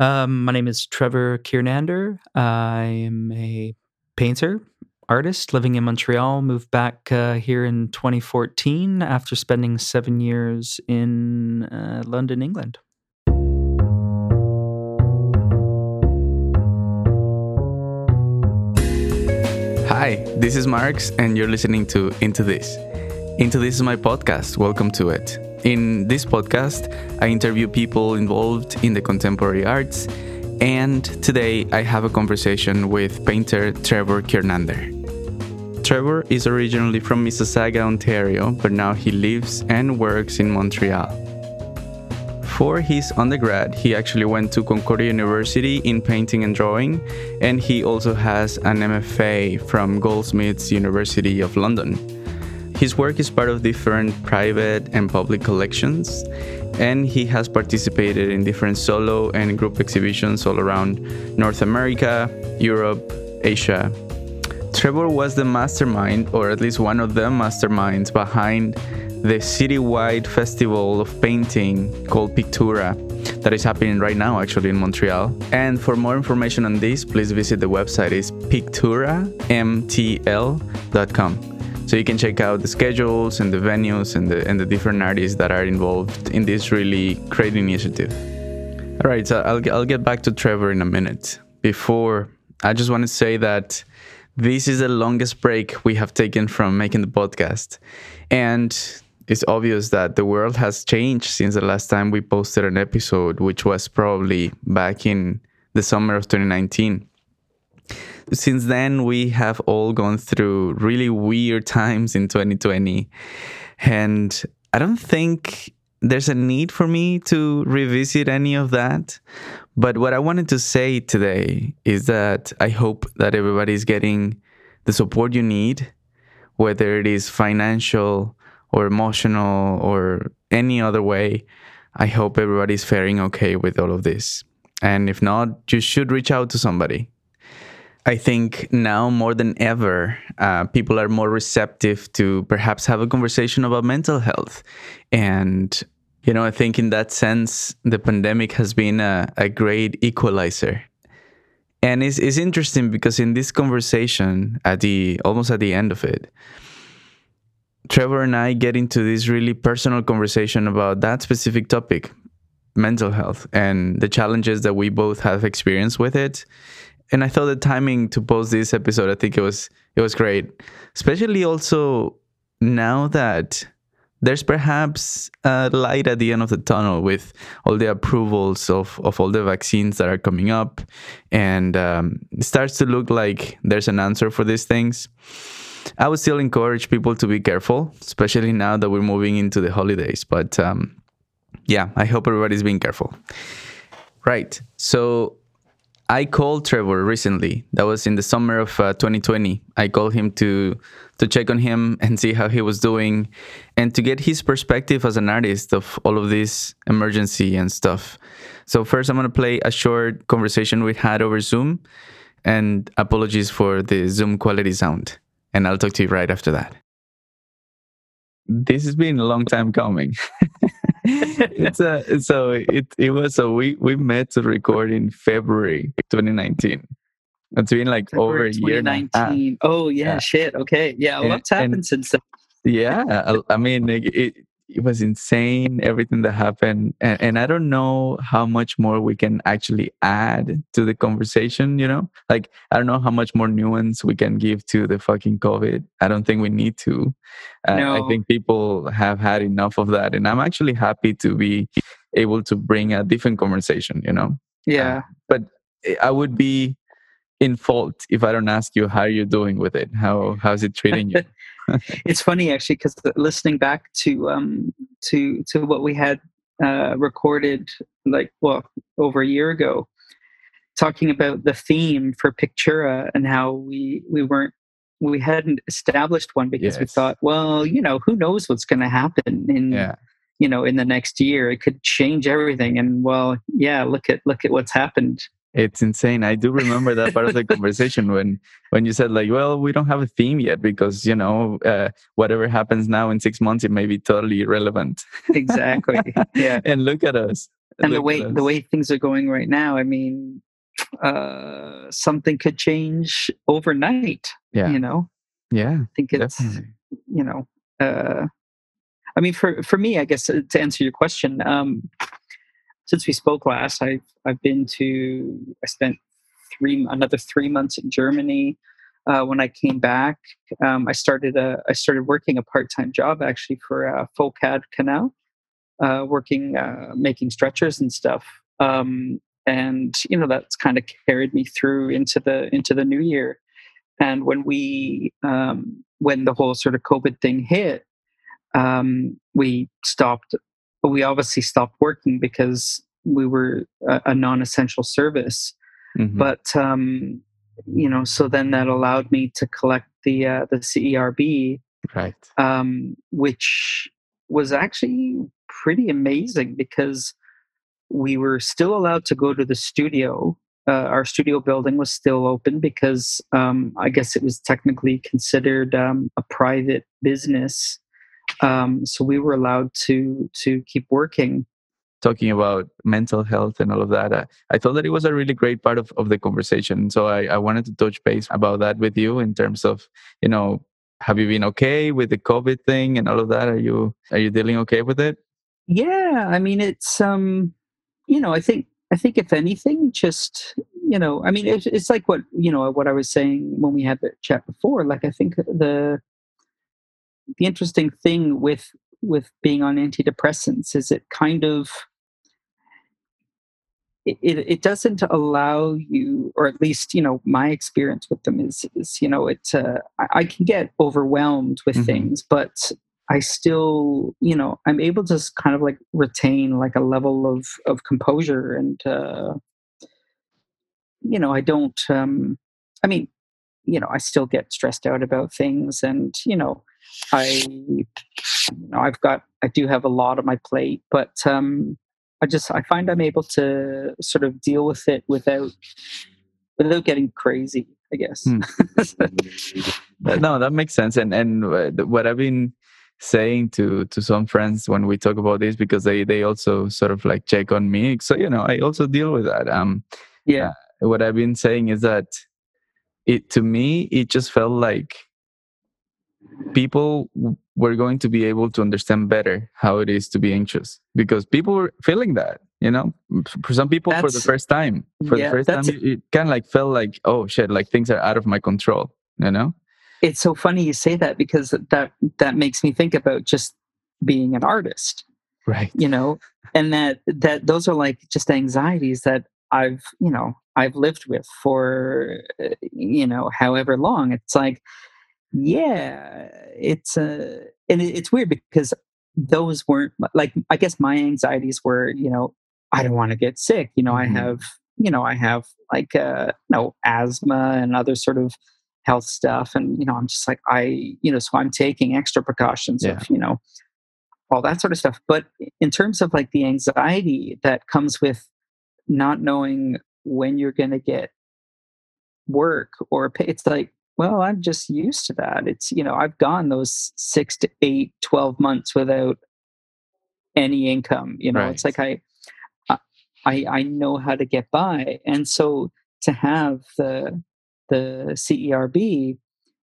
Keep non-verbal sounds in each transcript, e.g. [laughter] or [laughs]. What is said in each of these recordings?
Um, my name is Trevor Kiernander. I am a painter, artist living in Montreal. Moved back uh, here in 2014 after spending seven years in uh, London, England. Hi, this is Marx, and you're listening to Into This. Into This is my podcast. Welcome to it. In this podcast, I interview people involved in the contemporary arts, and today I have a conversation with painter Trevor Kiernander. Trevor is originally from Mississauga, Ontario, but now he lives and works in Montreal. For his undergrad, he actually went to Concordia University in painting and drawing, and he also has an MFA from Goldsmiths University of London. His work is part of different private and public collections, and he has participated in different solo and group exhibitions all around North America, Europe, Asia. Trevor was the mastermind, or at least one of the masterminds, behind the citywide festival of painting called Pictura that is happening right now actually in Montreal. And for more information on this, please visit the website is picturamtl.com. So you can check out the schedules and the venues and the and the different artists that are involved in this really great initiative. All right, so I'll I'll get back to Trevor in a minute. Before I just want to say that this is the longest break we have taken from making the podcast. And it's obvious that the world has changed since the last time we posted an episode, which was probably back in the summer of 2019. Since then, we have all gone through really weird times in 2020. And I don't think there's a need for me to revisit any of that. But what I wanted to say today is that I hope that everybody's getting the support you need, whether it is financial, or emotional or any other way, I hope everybody's faring okay with all of this. And if not, you should reach out to somebody. I think now more than ever, uh, people are more receptive to perhaps have a conversation about mental health. And, you know, I think in that sense, the pandemic has been a, a great equalizer. And it's, it's interesting because in this conversation, at the almost at the end of it, Trevor and I get into this really personal conversation about that specific topic, mental health, and the challenges that we both have experienced with it. And I thought the timing to post this episode, I think it was it was great, especially also now that there's perhaps a light at the end of the tunnel with all the approvals of, of all the vaccines that are coming up and um, it starts to look like there's an answer for these things I would still encourage people to be careful, especially now that we're moving into the holidays. But um, yeah, I hope everybody's being careful. Right. So I called Trevor recently. That was in the summer of uh, 2020. I called him to to check on him and see how he was doing, and to get his perspective as an artist of all of this emergency and stuff. So first, I'm gonna play a short conversation we had over Zoom, and apologies for the Zoom quality sound and I'll talk to you right after that. This has been a long time coming. [laughs] it's a so it it was so we we met to record in February 2019. It's been like February over a year. 2019. Oh yeah, yeah, shit. Okay, yeah. What's happened since then? Yeah, I, I mean, it, it was insane everything that happened and, and i don't know how much more we can actually add to the conversation you know? Like i don't know how much more nuance we can give to the fucking covid. I don't think we need to. Uh, no. i think people have had enough of that and i'm actually happy to be able to bring a different conversation you know? Yeah. uh, but i would be in fault if I don't ask you how are you're doing with it. How how's it treating you? [laughs] it's funny actually because listening back to um to to what we had uh, recorded like well over a year ago, talking about the theme for Pictura and how we we weren't we hadn't established one because yes. we thought, well, you know, who knows what's going to happen in yeah. you know in the next year? It could change everything. And well, yeah, look at look at what's happened it's insane. I do remember that part of the [laughs] conversation when when you said like, "Well, we don't have a theme yet because you know uh, whatever happens now in six months, it may be totally irrelevant." Exactly. Yeah. [laughs] and look at us. and the way the way things are going right now, I mean, uh, something could change overnight. Yeah. You know. Yeah. I think it's definitely. you know. Uh, I mean, for for me, I guess uh, to answer your question, um, since we spoke last, I've I've been to I spent three another three months in Germany. Uh, when I came back, um, I started a I started working a part time job actually for uh, Phocad Canal, uh, working uh, making stretchers and stuff. Um, and you know that's kind of carried me through into the into the new year. And when we um, when the whole sort of COVID thing hit, um, we stopped. We obviously stopped working because we were a, a non-essential service. Mm-hmm. But um, you know, so then that allowed me to collect the uh, the CERB, right? Um, which was actually pretty amazing because we were still allowed to go to the studio. Uh, our studio building was still open because um, I guess it was technically considered um, a private business. Um, so we were allowed to to keep working talking about mental health and all of that. I, I thought that it was a really great part of, of the conversation. So I, I wanted to touch base about that with you in terms of, you know, have you been okay with the COVID thing and all of that? Are you are you dealing okay with it? Yeah, I mean it's um you know, I think I think if anything, just you know, I mean it's it's like what you know what I was saying when we had the chat before. Like I think the the interesting thing with with being on antidepressants is it kind of it, it doesn't allow you or at least you know my experience with them is is you know it uh, I, can get overwhelmed with mm-hmm. things but i still you know i'm able to kind of like retain like a level of of composure and uh you know i don't um i mean you know i still get stressed out about things and you know i you know i've got i do have a lot on my plate but um I just I find I'm able to sort of deal with it without without getting crazy. I guess. Hmm. [laughs] no, that makes sense. And and what I've been saying to to some friends when we talk about this because they they also sort of like check on me. So you know, I also deal with that. Um, yeah. Uh, what I've been saying is that it to me it just felt like people were going to be able to understand better how it is to be anxious because people were feeling that you know? For some people that's, for the first time for yeah, the first time it, it kind of like felt like oh shit like things are out of my control you know? It's so funny you say that because that that makes me think about just being an artist right. you know? And that that those are like just anxieties that i've you know i've lived with for uh, you know however long. It's like yeah it's a uh, and it's weird because those weren't like i guess my anxieties were you know i don't want to get sick you know mm-hmm. i have you know i have like uh you know asthma and other sort of health stuff and you know i'm just like i you know so i'm taking extra precautions yeah. of you know all that sort of stuff but in terms of like the anxiety that comes with not knowing when you're going to get work or pay, it's like well i'm just used to that it's you know i've gone those six to eight 12 months without any income you know right. it's like I, I i know how to get by and so to have the the cerb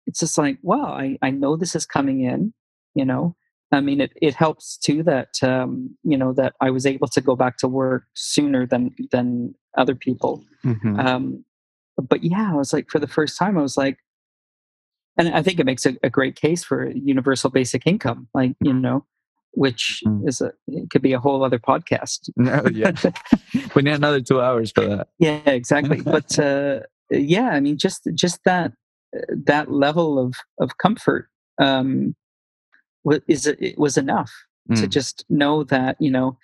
it's just like well i i know this is coming in you know i mean it it helps too that um you know that i was able to go back to work sooner than than other people mm-hmm. um but yeah i was like for the first time i was like and I think it makes a, a great case for universal basic income, like you know, which mm. is a it could be a whole other podcast. [laughs] No, yeah, [laughs] we need another two hours for that. Yeah, exactly. [laughs] but uh, yeah, I mean, just just that that level of of comfort um, is it was enough mm. to just know that you know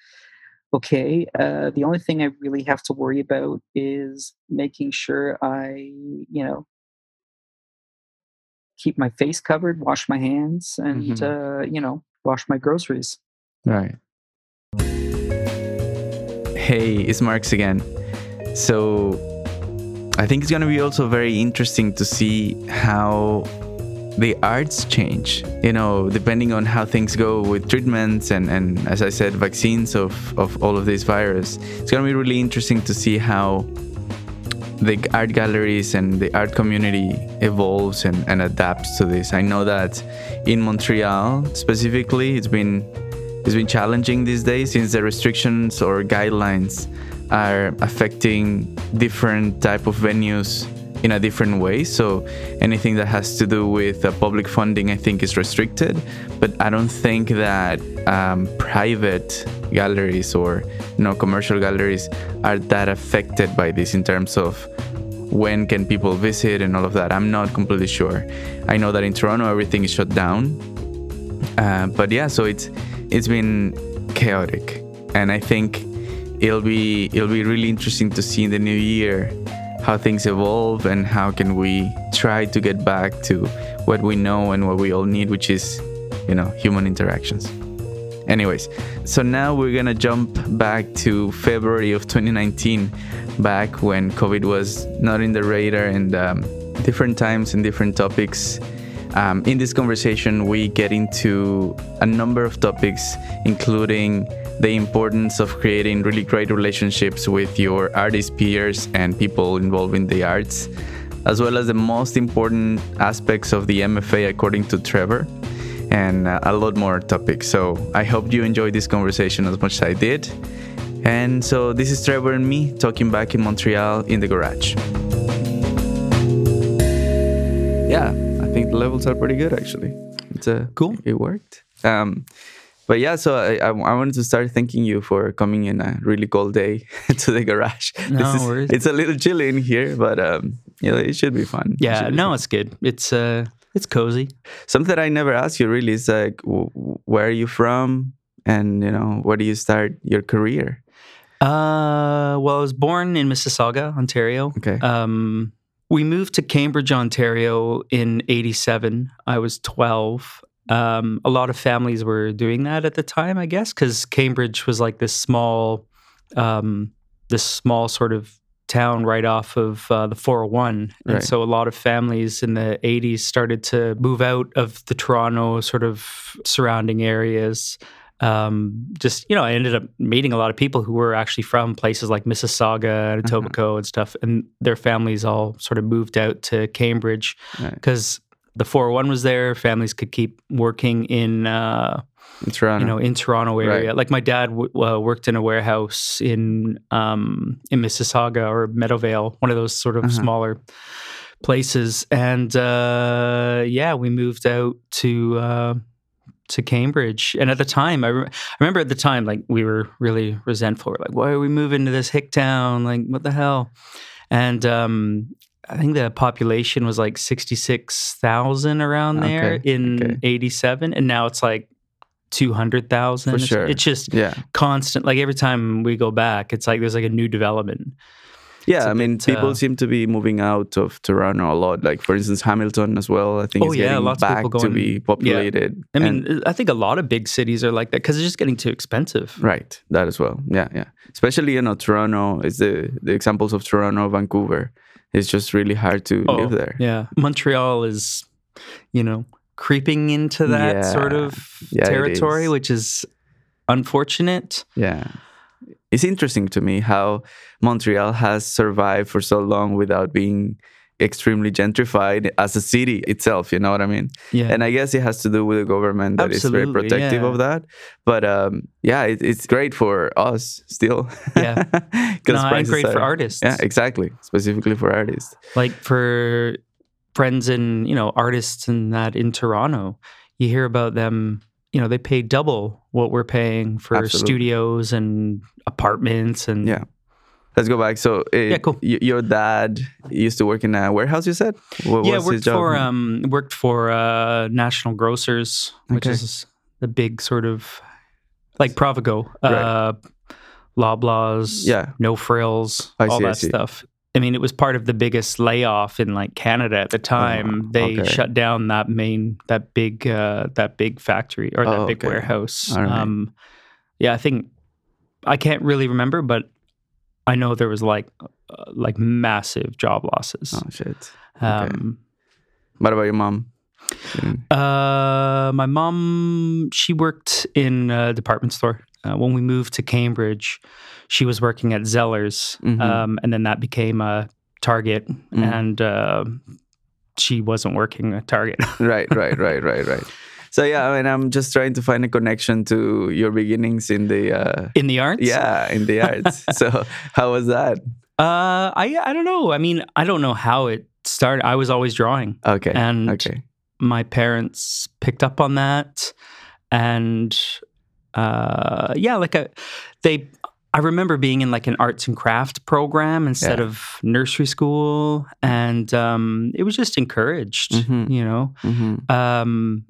okay, uh, the only thing I really have to worry about is making sure I, you know, keep my face covered, wash my hands, and mm-hmm. uh, you know, wash my groceries. Right. Hey, it's Marks again. So I think it's going to be also very interesting to see how the arts change. You know, depending on how things go with treatments and, and as I said, vaccines of, of all of this virus. It's gonna be really interesting to see how the art galleries and the art community evolves and, and adapts to this. I know that in Montreal specifically, it's been it's been challenging these days since the restrictions or guidelines are affecting different type of venues in a different way. So anything that has to do with uh, public funding, I think, is restricted. But I don't think that um, private galleries or you know commercial galleries are that affected by this in terms of when can people visit and all of that. I'm not completely sure. I know that in Toronto everything is shut down. Uh, but yeah, so it's it's been chaotic, and I think it'll be it'll be really interesting to see in the new year how things evolve and how can we try to get back to what we know and what we all need, which is you know human interactions. Anyways, so now we're gonna jump back to February of 2019, back when COVID was not in the radar and um, different times and different topics. Um, in this conversation, we get into a number of topics, including the importance of creating really great relationships with your artist peers and people involved in the arts, as well as the most important aspects of the MFA according to Trevor and uh, a lot more topics. So I hope you enjoyed this conversation as much as I did. And so this is Trevor and me talking back in Montreal in the garage. Yeah, I think the levels are pretty good actually. It's uh, cool. It worked. Um, but yeah, so I, I, I wanted to start thanking you for coming in a really cold day [laughs] to the garage. No is, worries. It's a little chilly in here, but um, you know, it should be fun. Yeah, should be no, fun. it's good. It's uh, it's cozy. something that I never asked you really is like, w- where are you from, and you know, where do you start your career? Uh, well, I was born in Mississauga, Ontario. Okay. Um, we moved to Cambridge, Ontario in '87. I was 12. Um, a lot of families were doing that at the time, I guess, because Cambridge was like this small, um, this small sort of town right off of uh, the 401, and Right. so a lot of families in the 80s started to move out of the Toronto sort of surrounding areas. Um, just you know, I ended up meeting a lot of people who were actually from places like Mississauga and Uh-huh. Etobicoke and stuff, and their families all sort of moved out to Cambridge Right. The 401 was there. Families could keep working in, uh, In Toronto. you know, in Toronto area. Right. Like my dad w- uh, worked in a warehouse in um, in Mississauga or Meadowvale, one of those sort of Uh-huh. smaller places. And uh, yeah, we moved out to uh, to Cambridge. And at the time, I, re- I remember at the time, like we were really resentful. We're like, why are we moving to this hick town? Like, what the hell? And um, I think the population was like sixty six thousand around there Okay, in okay. eighty seven, and now it's like two hundred thousand. For sure. It's just yeah. constant. Like every time we go back, it's like there's like a new development. Yeah, I mean, bit, people uh, seem to be moving out of Toronto a lot. Like, for instance, Hamilton as well. I think Oh, is yeah, getting lots of back people to be populated. I And- mean, I think a lot of big cities are like that because it's just getting too expensive. right, that as well. Yeah, yeah. Especially you know, Toronto is the the examples of Toronto, Vancouver. It's just really hard to oh, live there. Oh, Yeah, Montreal is, you know, creeping into that sort of Yeah, territory, is. which is unfortunate. Yeah. It's interesting to me how Montreal has survived for so long without being extremely gentrified as a city itself, you know what I mean? Yeah, And I guess it has to do with the government that is very protective yeah. of that. But um, yeah, it, it's great for us still. Yeah. [laughs] 'Cause no, and prices great for artists. Yeah, exactly. Specifically for artists. like for friends and you know artists and that in Toronto, you hear about them. You know, they pay double what we're paying for Absolutely. studios and apartments and Yeah. Let's go back. So, uh, Yeah, cool. y- your dad used to work in a warehouse. You said, what yeah, was his worked for um worked for uh National Grocers, which Okay. is the big sort of like Provigo, Right. uh Loblaws, Yeah. no frills, I all see, that see. stuff. I mean, it was part of the biggest layoff in like Canada at the time. they Oh, okay. shut down that main, that big, uh, that big factory or that Oh, big okay. warehouse. Right. Um, yeah, I think I can't really remember, but I know there was like, uh, like massive job losses. Oh shit. Um, What about your mom? Uh, my mom, she worked in a department store. Uh, when we moved to Cambridge, she was working at Zeller's, Mhm. um, and then that became a Target, Mm. and uh, she wasn't working at Target. [laughs] right, right, right, right, right. So yeah, I mean, I'm just trying to find a connection to your beginnings in the uh, in the arts, yeah, in the [laughs] arts. so how was that? Uh, I I don't know. I mean, I don't know how it started. I was always drawing, Okay, and okay, my parents picked up on that, and uh, yeah, like a, they. I remember being in like an arts and craft program instead Yeah. of nursery school, and um, it was just encouraged. Mhm. You know, hmm um,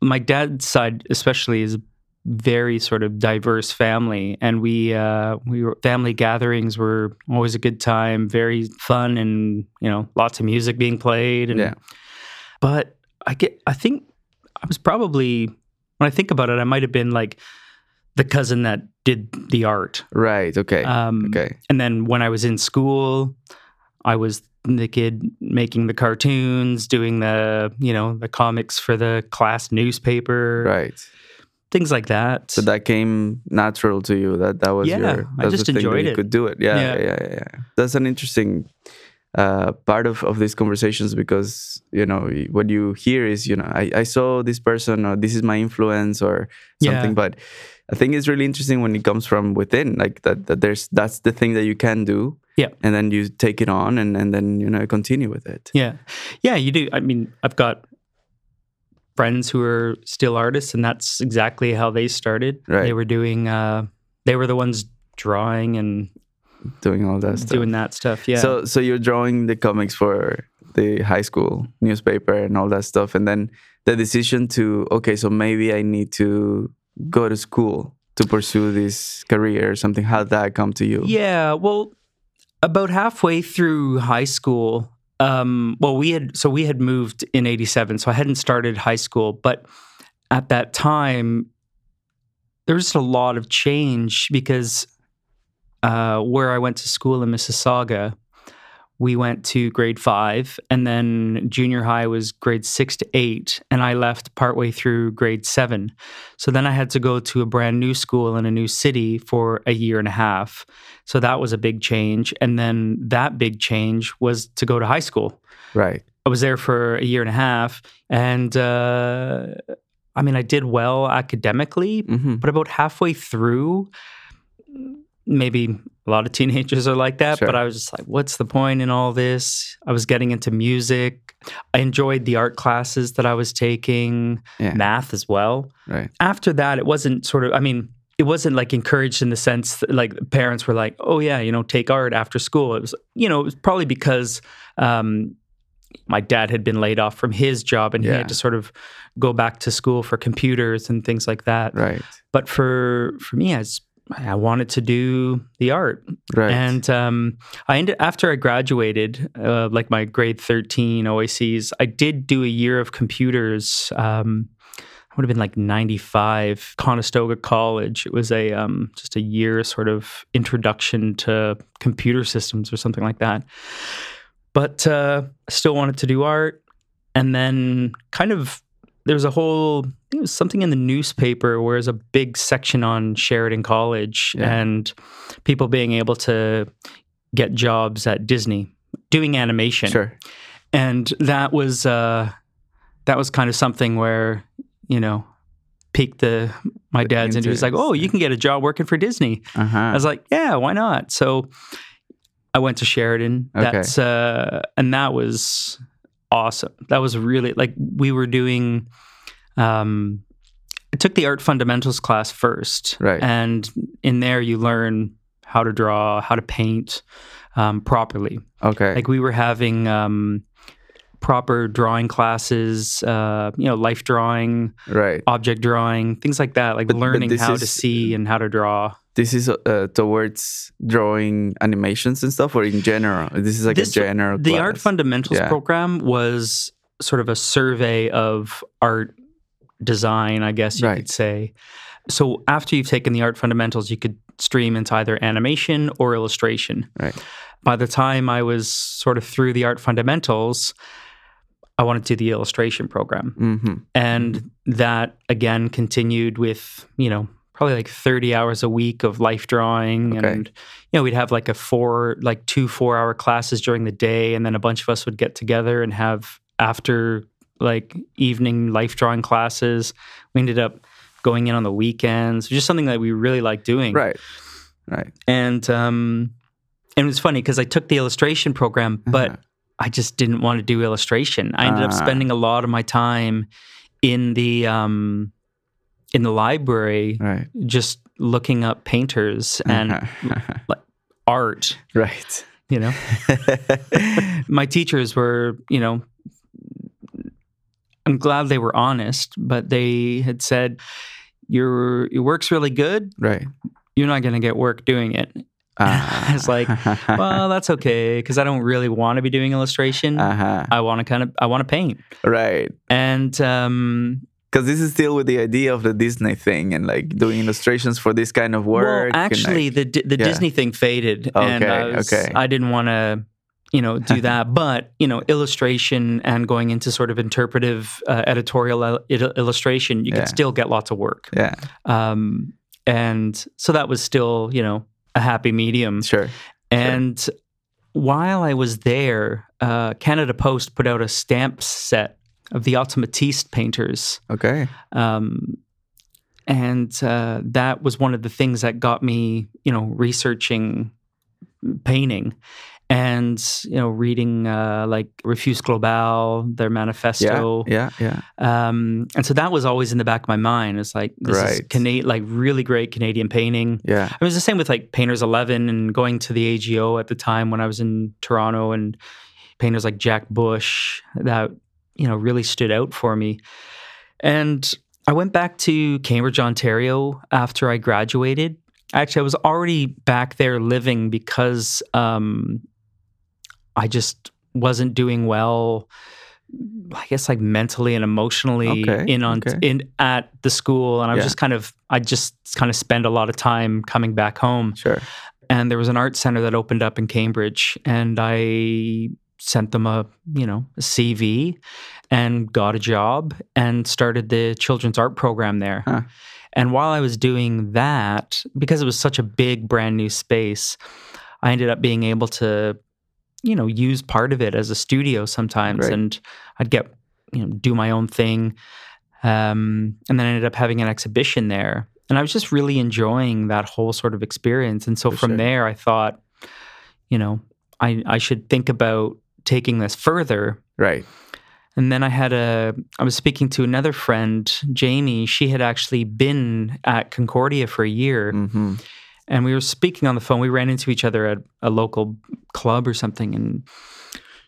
my dad's side especially is a very sort of diverse family and we uh, we were family gatherings were always a good time very fun and you know lots of music being played and Yeah. but i get i think i was probably when i think about it i might have been like the cousin that did the art right. Okay, um, okay, and then when I was in school, I was the kid making the cartoons, doing the you know the comics for the class newspaper, right. things like that. So that came natural to you. That that was Yeah, your. I just the thing that enjoyed you it. Could do it. Yeah, Yeah. yeah, yeah, yeah. yeah. That's an interesting uh, part of of these conversations because you know what you hear is you know I I saw this person or this is my influence or something, Yeah. but. I think it's really interesting when it comes from within, like that. That there's that's the thing that you can do, Yeah. and then you take it on, and and then you know continue with it. yeah, yeah, you do. I mean, I've got friends who are still artists, and that's exactly how they started. Right. They were doing. Uh, they were the ones drawing and Doing all that stuff. doing that stuff. Yeah. So so you're drawing the comics for the high school newspaper and all that stuff, and then the decision to okay, so maybe I need to go to school to pursue this career or something. How did that come to you? Yeah, well, about halfway through high school, um, well, we had so we had moved in '87, so I hadn't started high school, but at that time, there was a lot of change because uh, where I went to school in Mississauga, we went to grade five, and then junior high was grade six to eight, and I left partway through grade seven. So then I had to go to a brand new school in a new city for a year and a half. So that was a big change. And then that big change was to go to high school. Right. I was there for a year and a half. And uh, I mean, I did well academically, hmm but about halfway through, maybe a lot of teenagers are like that, Sure. but I was just like, what's the point in all this? I was getting into music. I enjoyed the art classes that I was taking, Yeah. math as well Right. after that, it wasn't sort of, I mean, it wasn't like encouraged in the sense that like parents were like, oh, yeah, you know, take art after school. It was, you know, it was probably because um, my dad had been laid off from his job and he had to sort of go back to school for computers and things like that. Right. But for for me, I, s- I wanted to do the art. Right. And um, I ended after I graduated, uh, like my grade thirteen OACs. I did do a year of computers. Um, I would have been like ninety five, Conestoga College. It was a um, just a year sort of introduction to computer systems or something like that. But uh, I still wanted to do art, and then kind of there's a whole it was something in the newspaper where there's a big section on Sheridan College Yeah. and people being able to get jobs at Disney doing animation. sure. And that was uh that was kind of something where, you know, piqued the my The dad's interest. He's like, "Oh, you can get a job working for Disney." Uh huh. I was like, "Yeah, why not?" So I went to Sheridan. Okay. That's uh and that was awesome. That was really like we were doing um I took the art fundamentals class first. Right. And in there you learn how to draw, how to paint um, properly. Okay. Like we were having um, proper drawing classes, uh, you know, life drawing, right. object drawing, things like that. Like But- but learning this how to see and how to draw. This is uh, towards drawing animations and stuff, or in general. This is like This- a general. The art fundamentals Yeah. program was sort of a survey of art design, I guess you Right. could say. So after you've taken the art fundamentals, you could stream into either animation or illustration. Right. By the time I was sort of through the art fundamentals, I wanted to do the illustration program. Mm-hmm. And that again continued with, you know, probably like 30 hours a week of life drawing. Okay. And, you know, we'd have like a four, like two four hour classes during the day. And then a bunch of us would get together and have after like evening life drawing classes. We ended up going in on the weekends, just something that we really like doing. Right. Right. And, um, and it was funny because I took the illustration program, but Uh-huh. I just didn't want to do illustration. I ended up Ah. spending a lot of my time in the um, in the library, Right. just looking up painters and [laughs] Uh-huh. art. right. You know, [laughs] my teachers were, you know, I'm glad they were honest, but they had said, "Your your work's really good. right. You're not going to get work doing it." [laughs] I [laughs] was like, well, that's okay because I don't really want to be doing illustration. uh-huh. I want to kind of I want to paint. right. And um, Because this is still with the idea of the Disney thing and like doing illustrations for this kind of work. well, actually, like- the the yeah. Disney thing faded, and I, was, okay. I didn't want to, you know, do [laughs] that. but you know, illustration and going into sort of interpretive uh, editorial il- illustration, you Yeah. can still get lots of work. yeah, Um, and so that was still, you know, a happy medium. sure. And while I was there, uh, Canada Post put out a stamp set of the Automatiste painters. Okay. Um, and uh, that was one of the things that got me, you know, researching painting and, you know, reading uh, like Refus Global, their manifesto. yeah, yeah. Um, and so that was always in the back of my mind. It's like, this is Cana- like really great Canadian painting. Yeah. It was the same with like Painters 11 and going to the AGO at the time when I was in Toronto and painters like Jack Bush that, you know, really stood out for me. And I went back to Cambridge, Ontario after I graduated. Actually, I was already back there living because um, I just wasn't doing well. I guess like mentally and emotionally Okay, in on okay. in at the school, and I was Yeah. just kind of I just kind of spend a lot of time coming back home. Sure. And there was an art center that opened up in Cambridge, and I sent them a you know a CV and got a job and started the children's art program there. Huh. And while I was doing that, because it was such a big brand new space, I ended up being able to you know use part of it as a studio sometimes Right. and I'd get you know do my own thing um, and then I ended up having an exhibition there and I was just really enjoying that whole sort of experience and so For from sure. there I thought you know I I should think about taking this further Right. and then I had a, I was speaking to another friend, Jamie. She had actually been at Concordia for a year. Mm-hmm. And we were speaking on the phone. We ran into each other at a local club or something. And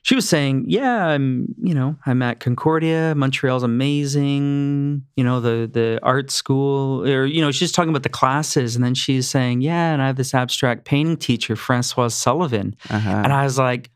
she was saying, Yeah, I'm, you know, I'm at Concordia. Montreal's amazing. You know, the, the art school, or, you know, she's talking about the classes. And then she's saying, Yeah, and I have this abstract painting teacher, Francoise Sullivan. Uh-huh. And I was like.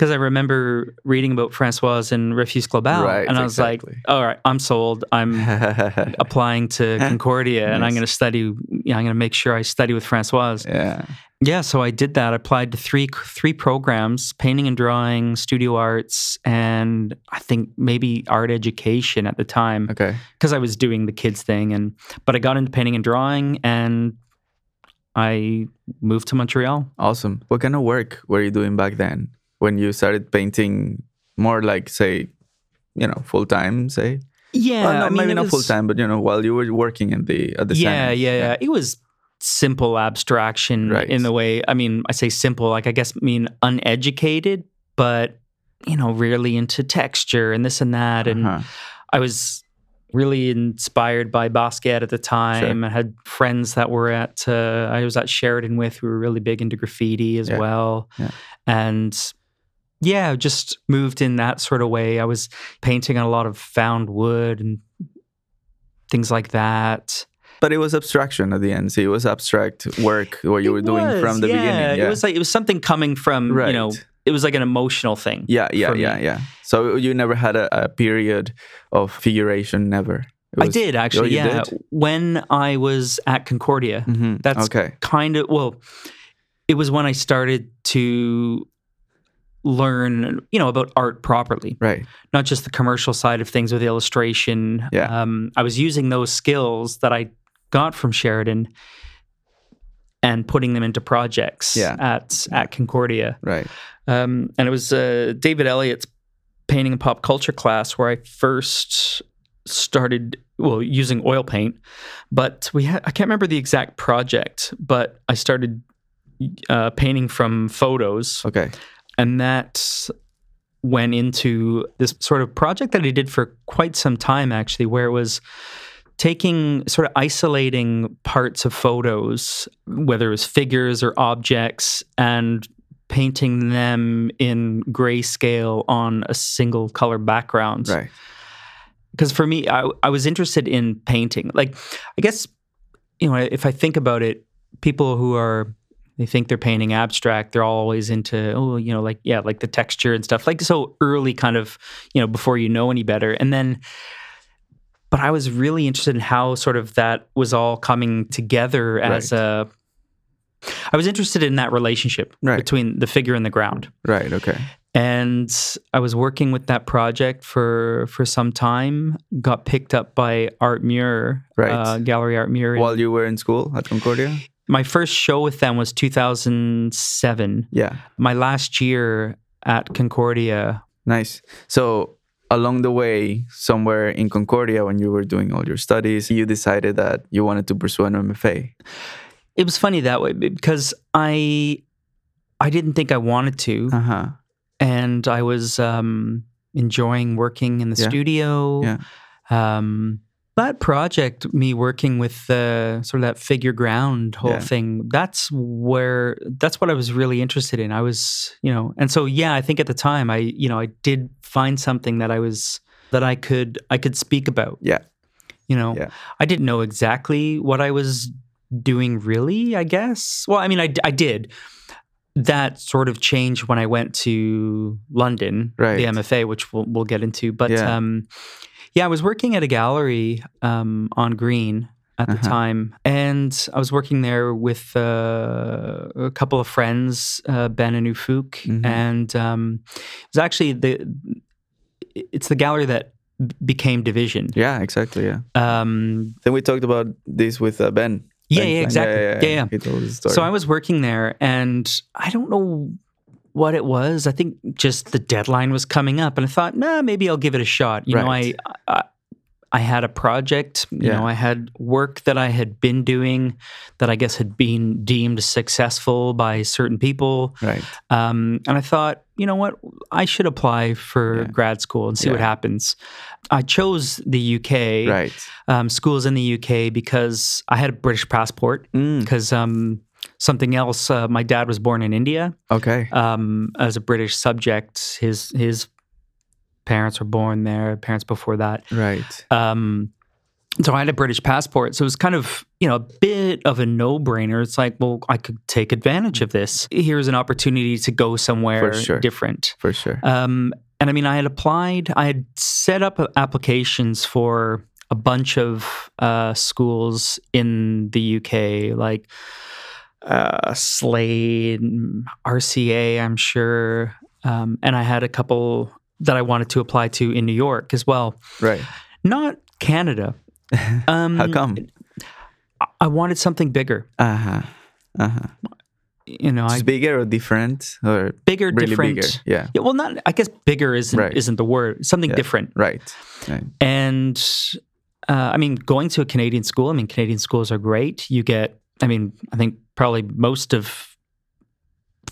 Because I remember reading about Francoise and Refus Global. Right, and I was exactly. like, all right, I'm sold. I'm [laughs] applying to [laughs] Concordia and I'm going to study, you know, I'm going to make sure I study with Francoise. yeah. Yeah, so I did that. I applied to three three programs, painting and drawing, studio arts, and I think maybe art education at the time Okay. because I was doing the kids thing and but I got into painting and drawing and I moved to Montreal. Awesome. What kind of work were you doing back then when you started painting more like, say, you know, full time, say? Yeah, well, no, I mean, maybe not was- full time, but you know, while you were working in the at the yeah, center. yeah, yeah. It was simple abstraction Right. in the way. I mean, I say simple, like I guess mean uneducated, but you know, really into texture and this and that. And Uh-huh. I was really inspired by Basquiat at the time. I had friends that were at. Uh, I was at Sheridan with who were really big into graffiti as Yeah. well, Yeah. and. Yeah, just moved in that sort of way. I was painting on a lot of found wood and things like that. But it was abstraction at the end. See, it was abstract work what you It were doing was, from the yeah. beginning. Yeah. It was like it was something coming from right. you know. It was like an emotional thing. yeah, yeah, yeah, yeah. So you never had a, a period of figuration, never. It I did actually. you yeah, did? when I was at Concordia, Mhm. that's okay. kind of well. It was when I started to learn, you know, about art properly, Right. not just the commercial side of things with illustration. Yeah. Um, I was using those skills that I got from Sheridan and putting them into projects Yeah. at at Concordia. Right. Um, and it was uh, David Elliott's painting and pop culture class where I first started well using oil paint. But we had I can't remember the exact project, but I started uh, painting from photos, Okay. And that went into this sort of project that I did for quite some time actually, where it was taking sort of isolating parts of photos, whether it was figures or objects, and painting them in grayscale on a single color background. Right. Because for me, I, I was interested in painting. Like, I guess, you know, if I think about it, people who are they think they're painting abstract they're always into oh you know like yeah like the texture and stuff like so early kind of you know before you know any better and then but i was really interested in how sort of that was all coming together as a i was interested in that relationship Right. between the figure and the ground Right. Okay. and I was working with that project for for some time. Got picked up by Art Mûr, Right. uh, Gallery Art Mûr. While you were in school at Concordia. My first show with them was 2007. Yeah. My last year at Concordia. Nice. So along the way, somewhere in Concordia, when you were doing all your studies, you decided that you wanted to pursue an MFA. It was funny that way because I I didn't think I wanted to, Uh huh. and I was um, enjoying working in the Yeah. studio. Yeah. Um, that project, me working with the sort of that figure ground whole Yeah. thing, that's where that's what I was really interested in. I was, you know, and so yeah, I think at the time I, you know, I did find something that I was that I could I could speak about. Yeah. You know, Yeah. I didn't know exactly what I was doing really, I guess. Well, I mean, I, I did. That sort of changed when I went to London, Right. the MFA, which we'll, we'll get into. But Yeah. um, yeah, I was working at a gallery um, on Green at the Uh-huh. time, and I was working there with uh, a couple of friends, uh, Ben and Ufuk, Mhm. and um, it was actually the it's the gallery that became Division. Yeah, exactly. Yeah. Um, Then we talked about this with uh, Ben. yeah, Ben yeah, exactly. Yeah, yeah. Told his story. So I was working there, and I don't know what it was. I think just the deadline was coming up, and I thought, nah, maybe I'll give it a shot. You Right. know, I, I I had a project. You Yeah. know, I had work that I had been doing that I guess had been deemed successful by certain people, right. um, and I thought, you know what, I should apply for Yeah. grad school and see what happens. I chose the UK Right. um, schools in the UK because I had a British passport Mm, because um, something else. Uh, my dad was born in India okay. um, as a British subject. His his parents were born there. Parents before that. Right. Um, so I had a British passport. So it was kind of you know a bit of a no brainer. It's like, well, I could take advantage of this. Here's an opportunity to go somewhere sure. different. For sure. Um, and I mean, I had applied, I had set up applications for a bunch of uh, schools in the UK, like uh, Slade, RCA, I'm sure. Um, and I had a couple that I wanted to apply to in New York as well. right. Not Canada. [laughs] Um, How come? I- wanted something bigger. Uh huh. Uh huh. You know, I bigger or different or bigger, really different. bigger? Yeah. Yeah, well, not. I guess bigger isn't Right. isn't the word. Something Yeah. different. Right. Right. And uh, I mean, going to a Canadian school, I mean, Canadian schools are great. You get, I mean, I think probably most of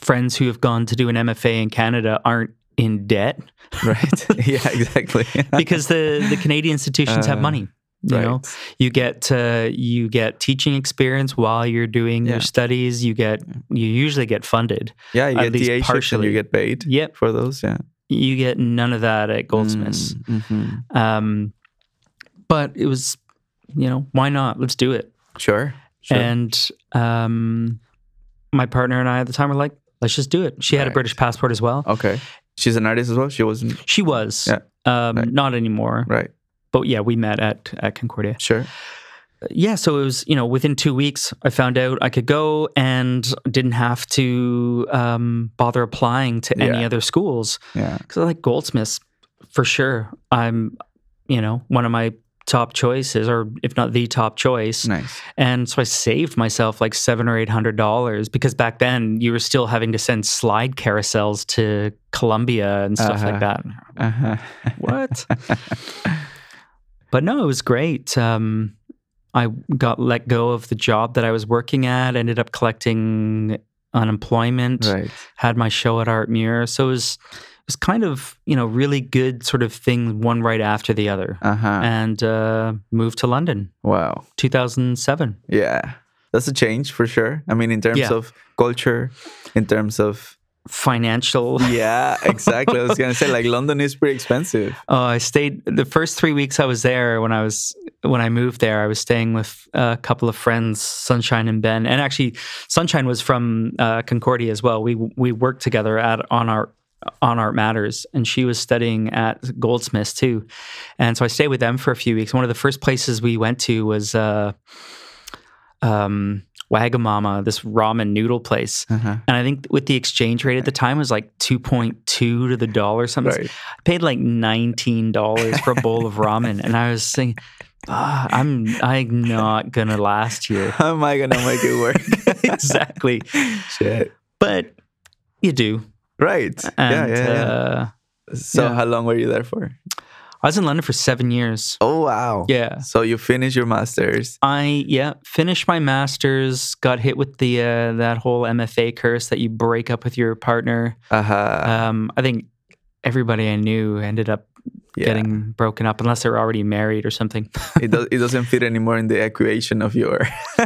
friends who have gone to do an MFA in Canada aren't in debt Right. [laughs] [laughs] yeah. Exactly. [laughs] because the, the Canadian institutions have Uh, money. You know, you get uh, you get teaching experience while you're doing Yeah. your studies. You get you usually get funded. Yeah. You at get least the partially. you get paid Yep, for those. Yeah. you get none of that at Goldsmiths. Mm, mhm. Um, but it was, you know, why not? Let's do it. Sure. Sure. And um, my partner and I at the time were like, let's just do it. She had a British passport as well. okay. She's an artist as well. She wasn't. She was, Yeah. um, Right. not anymore. Right. But yeah, we met at at Concordia. Sure. yeah, so it was, you know, within two weeks, I found out I could go and didn't have to um, bother applying to any Yeah. other schools. Yeah. Because I like Goldsmiths for sure. I'm, you know, one of my top choices, or if not the top choice. Nice. And so I saved myself like seven or eight hundred dollars because back then you were still having to send slide carousels to Columbia and stuff Uh-huh. like that. Uh-huh. What? [laughs] but no, it was great. Um, I got let go of the job that I was working at. Ended up collecting unemployment. right. Had my show at Art Mûr, so it was was kind of you know really good sort of thing, one right after the other. Uh-huh. And uh, moved to London, wow. 2007. Yeah. That's a change for sure. I mean in terms Yeah. of culture, in terms of Financial. Yeah, [laughs] exactly. I was gonna say like London is pretty expensive. Oh, I stayed the first three weeks I was there. When I was when I moved there, I was staying with a couple of friends, Sunshine and Ben, and actually Sunshine was from uh, Concordia as well. We we worked together at on our on Art Matters, and she was studying at Goldsmiths too, and so I stayed with them for a few weeks. One of the first places we went to was uh, um, Wagamama, this ramen noodle place. Uh-huh. And I think with the exchange rate at the time was like 2.2 to the dollar something. Right. I paid like $19 for a bowl of ramen. And I was saying, ah, I'm I'm not gonna last here. [laughs] How am I gonna make it work? [laughs] exactly. [laughs] Shit. But you do. Right. And yeah, yeah, yeah. Uh, so yeah. how long were you there for? I was in London for seven years. Oh wow. Yeah. So you finished your masters. I yeah finished my masters. Got hit with the uh, that whole MFA curse that you break up with your partner. Uh-huh. Um, I think everybody I knew ended up yeah. getting broken up unless they're already married or something. [laughs] it, does, it doesn't fit anymore in the equation of your [laughs]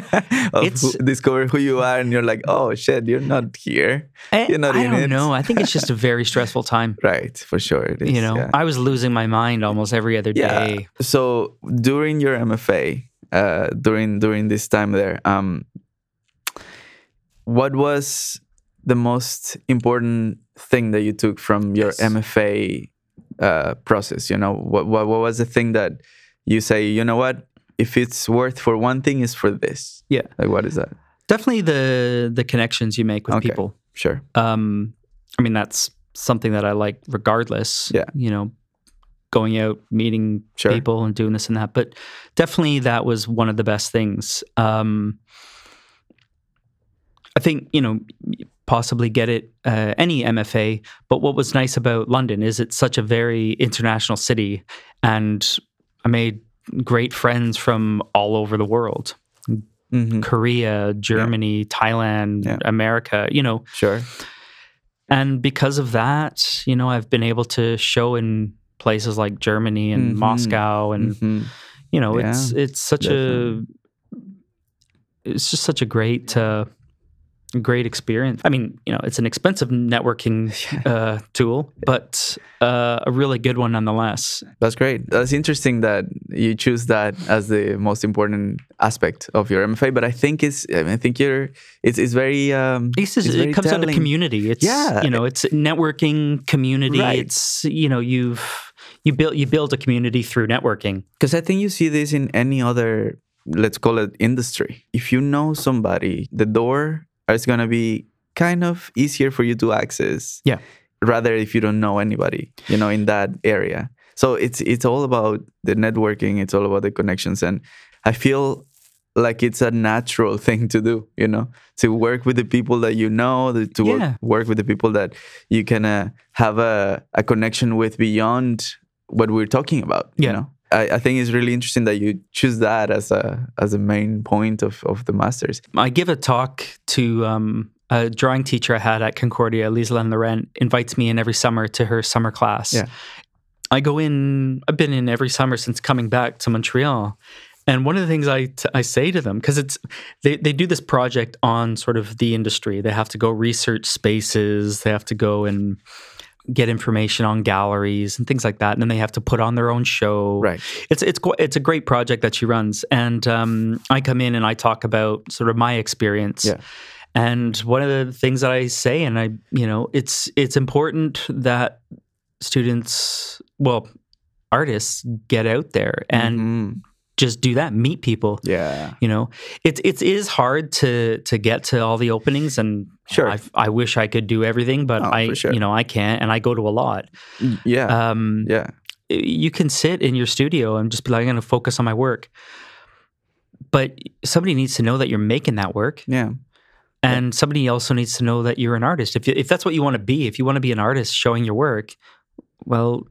of It's- who, discover who you are and you're like oh shit you're not here I, You're not I in don't it. know. I think it's just a [laughs] very stressful time. right for sure it is, you know, yeah. I was losing my mind almost every other Yeah. day. so during your mfa uh during during this time there um what was the most important thing that you took from your Yes. mfa uh process you know what, what what was the thing that you say you know what if it's worth for one thing is for this Yeah. like what is that Definitely the the connections you make with Okay. people. sure Um, I mean, that's something that I like regardless. Yeah. You know, going out, meeting Sure. people and doing this and that. But definitely that was one of the best things. Um, I think, you know, possibly get it uh, any MFA. But what was nice about London is it's such a very international city. And I made great friends from all over the world hmm Korea, Germany, Thailand, Yeah. America, you know. sure And because of that, you know, I've been able to show in places like Germany and Mhm. Moscow and Mhm. you know, it's it's such definitely. a it's just such a great uh great experience. I mean, you know, it's an expensive networking [laughs] uh tool, but uh a really good one nonetheless. That's great. That's interesting that you choose that as the most important aspect of your MFA. But I think it's, I, mean, I think you're, it's, it's very, um, it's, it's very it comes down to telling. community. It's Yeah. you know, it's networking community. Right. It's you know, you've you build you build a community through networking. Because I think you see this in any other, let's call it industry. If you know somebody, the door is going to be kind of easier for you to access. Yeah. Rather if you don't know anybody, you know, in that area. So it's it's all about the networking. It's all about the connections, and I feel like it's a natural [laughs] thing to do. You know, to work with the people that you know, to Yeah. work, work with the people that you can uh, have a a connection with beyond what we're talking about. Yeah. You know, I, I think it's really interesting that you choose that as a as a main point of of the masters. I give a talk to um, a drawing teacher I had at Concordia, Lisa Laurent, invites me in every summer to her summer class. Yeah. I go in, I've been in every summer since coming back to Montreal. And one of the things I, t- I say to them, because it's they, they do this project on sort of the industry. They have to go research spaces, they have to go and get information on galleries and things like that. And then they have to put on their own show Right. it's it's it's a great project that she runs, and um, I come in and I talk about sort of my experience. Yeah. And one of the things that I say, and I, you know, it's it's important that students, well, artists, get out there and Mhm. Just do that, meet people. Yeah. You know, it's it is hard to to get to all the openings, and Sure. I, I wish I could do everything, but Oh, I sure. you know I can't, and I go to a lot. Yeah. Um, yeah. you can sit in your studio and just be like, I'm going to focus on my work. But somebody needs to know that you're making that work. Yeah. And somebody also needs to know that you're an artist. If, you- if that's what you want to be, if you want to be an artist showing your work, well,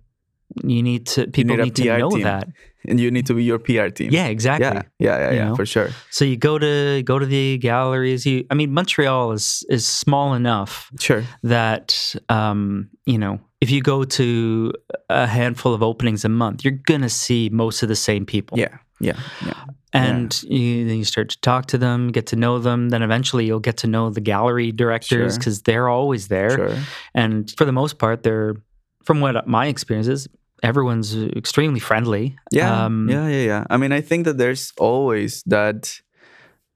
you need to, people need need, to know team. that. And you need to be your PR team. Yeah, exactly. Yeah. Yeah. Yeah. Yeah. For sure. So you go to, go to the galleries. You, I mean, Montreal is, is small enough Sure. that, um, you know, if you go to a handful of openings a month, you're going to see most of the same people. Yeah. Yeah. Yeah. and you, then you start to talk to them, get to know them. Then eventually you'll get to know the gallery directors Sure. because they're always there. Sure. And for the most part, they're, from what my experience is, everyone's extremely friendly. Yeah. Um, yeah. Yeah. Yeah. I mean, I think that there's always that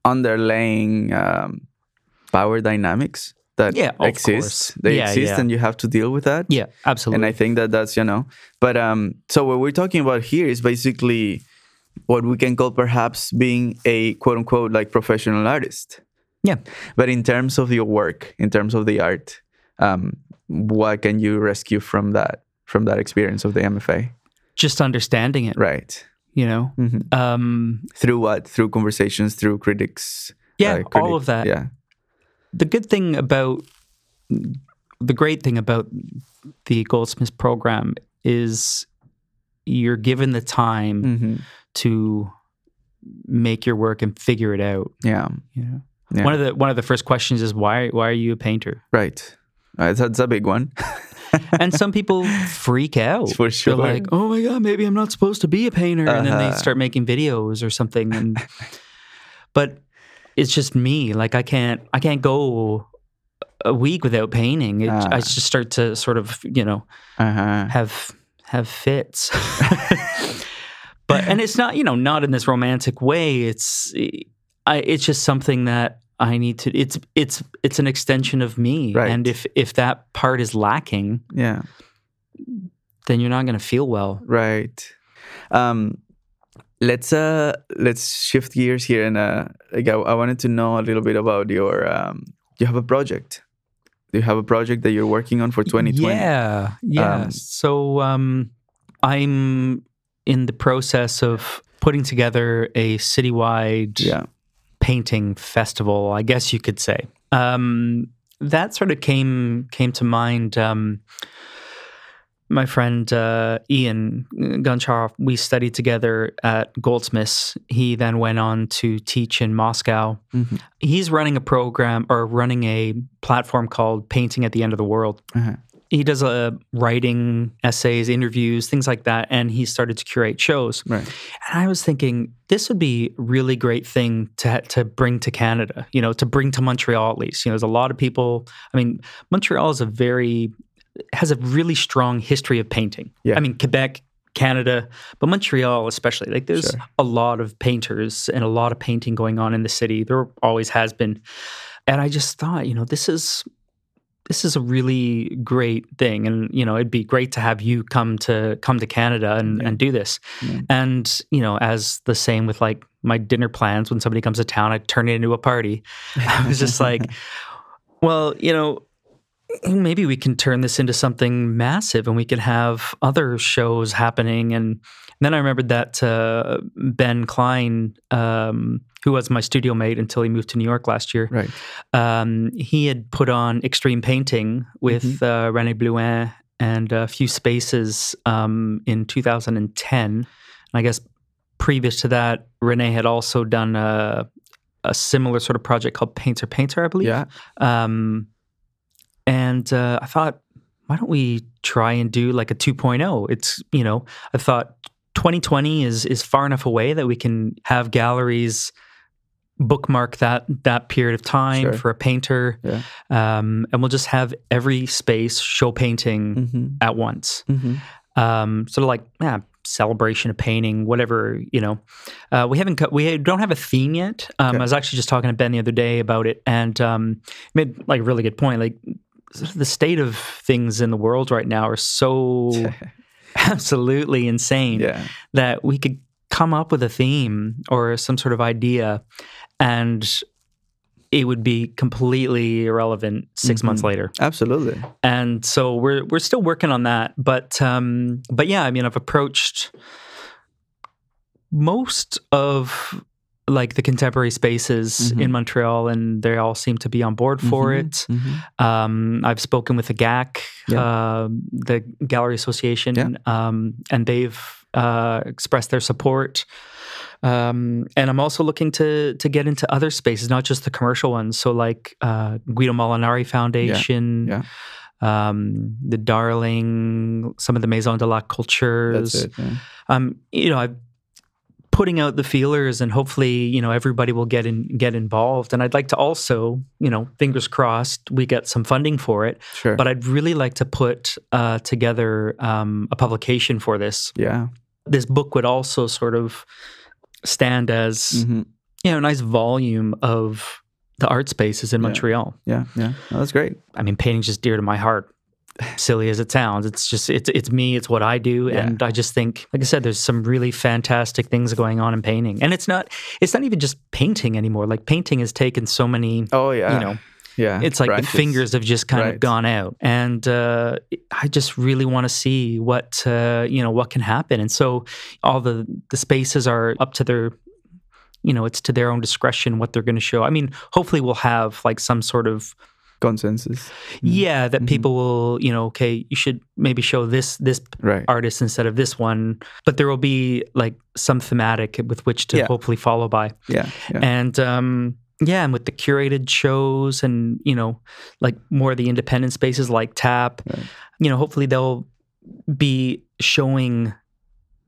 underlying um, power dynamics that Yeah, of exist. course. They Yeah, exist, yeah. and you have to deal with that. Yeah, absolutely. and I think that that's you know. But um, so what we're talking about here is basically what we can call perhaps being a quote unquote like professional artist. Yeah. But in terms of your work, in terms of the art, um, what can you rescue from that from that experience of the MFA? Just understanding it, Right. you know? hmm Um, Through what? Through conversations, through critics. yeah, uh, all of that. Yeah. the good thing about the great thing about the Goldsmiths program is you're given the time hmm to make your work and figure it out. Yeah. You know, Yeah. one of the one of the first questions is why why are you a painter? Right. Uh, that's a big one. [laughs] And some people freak out. For sure. They're like, "Oh my god, maybe I'm not supposed to be a painter," and then they Uh-huh. start making videos or something. And but it's just me. Like I can't I can't go a week without painting. It, Ah. I just start to sort of you know uh-huh. have have fits. [laughs] but and it's not you know not in this romantic way. It's I it's just something that I need to. It's it's it's an extension of me. Right. And if if that part is lacking, Yeah. then you're not going to feel well. Right. Um, let's uh let's shift gears here and uh like I, I wanted to know a little bit about your um you have a project. Do you have a project that you're working on for 2020? Yeah, yeah. Um, so um, I'm in the process of putting together a citywide Yeah. Painting festival, I guess you could say. Um, that sort of came came to mind. Um, my friend uh, Ian Guncharoff, we studied together at Goldsmiths. He then went on to teach in Moscow. Mhm. He's running a program or running a platform called Painting at the End of the World. Uh-huh. He does uh, writing, essays, interviews, things like that, and he started to curate shows. Right. And I was thinking this would be a really great thing to to bring to Canada, you know, to bring to Montreal at least. You know, there's a lot of people. I mean, Montreal is a very has a really strong history of painting. Yeah. I mean, Quebec, Canada, but Montreal especially. Like there's Sure. a lot of painters and a lot of painting going on in the city. There always has been. And I just thought, you know, this is this is a really great thing and you know it'd be great to have you come to come to canada and, Yeah. and do this Yeah. and you know as the same with like my dinner plans when somebody comes to town i turn it into a party [laughs] i was just like well you know maybe we can turn this into something massive and we can have other shows happening and then i remembered that uh, ben klein um, who was my studio mate until he moved to new york last year Right. um, he had put on extreme painting with Mm-hmm. uh, Rene Blouin and a few spaces um, in 2010. And I guess previous to that, Rene had also done a, a similar sort of project called Painter Painter, I believe. Yeah. Um, and uh, I thought, why don't we try and do like a 2.0? It's, you know, I thought 2020 is is far enough away that we can have galleries bookmark that that period of time Sure. for a painter Yeah. um, and we'll just have every space show painting Mm-hmm. at once Mm-hmm. um, sort of like yeah, celebration of painting whatever you know uh, we haven't we don't have a theme yet um, Okay. i was actually just talking to ben the other day about it and um, made like a really good point like the state of things in the world right now are so [laughs] [laughs] absolutely insane Yeah. that we could come up with a theme or some sort of idea and it would be completely irrelevant 6 months Mhm. later Absolutely. and so we're we're still working on that but um but yeah i mean i've approached most of like the contemporary spaces Mhm. in montreal and they all seem to be on board for Mhm, it mhm. um, I've spoken with the GAC, uh, the Gallery Association, Yeah. um, and they've uh, expressed their support. Um, and I'm also looking to to get into other spaces, not just the commercial ones. So like uh, Guido Molinari Foundation, yeah. Um, the Darling, some of the Maison de la Cultures. It. Yeah. Um, you know, I'm putting out the feelers, and hopefully, you know, everybody will get in get involved. And I'd like to also, you know, fingers crossed, we get some funding for it. Sure. But I'd really like to put uh, together um, a publication for this. yeah. This book would also sort of stand as hmm you know a nice volume of the art spaces in Yeah. Montreal. Yeah. Yeah. No, that's great. I mean, painting's just dear to my heart. Silly as it sounds, it's just it's it's me. It's what I do, Yeah. and I just think, like I said, there's some really fantastic things going on in painting, and it's not it's not even just painting anymore. Like painting has taken so many, Oh yeah. you know, yeah. it's like branches. the fingers have just kind Right. of gone out, and uh, I just really want to see what uh, you know what can happen. And so all the the spaces are up to their you know it's to their own discretion what they're going to show. I mean, hopefully we'll have like some sort of consensus. yeah that Mhm. people will you know okay you should maybe show this this Right. artist instead of this one but there will be like some thematic with which to Yeah. hopefully follow by Yeah. Yeah. and um yeah and with the curated shows and you know like more of the independent spaces like tap Right. you know hopefully they'll be showing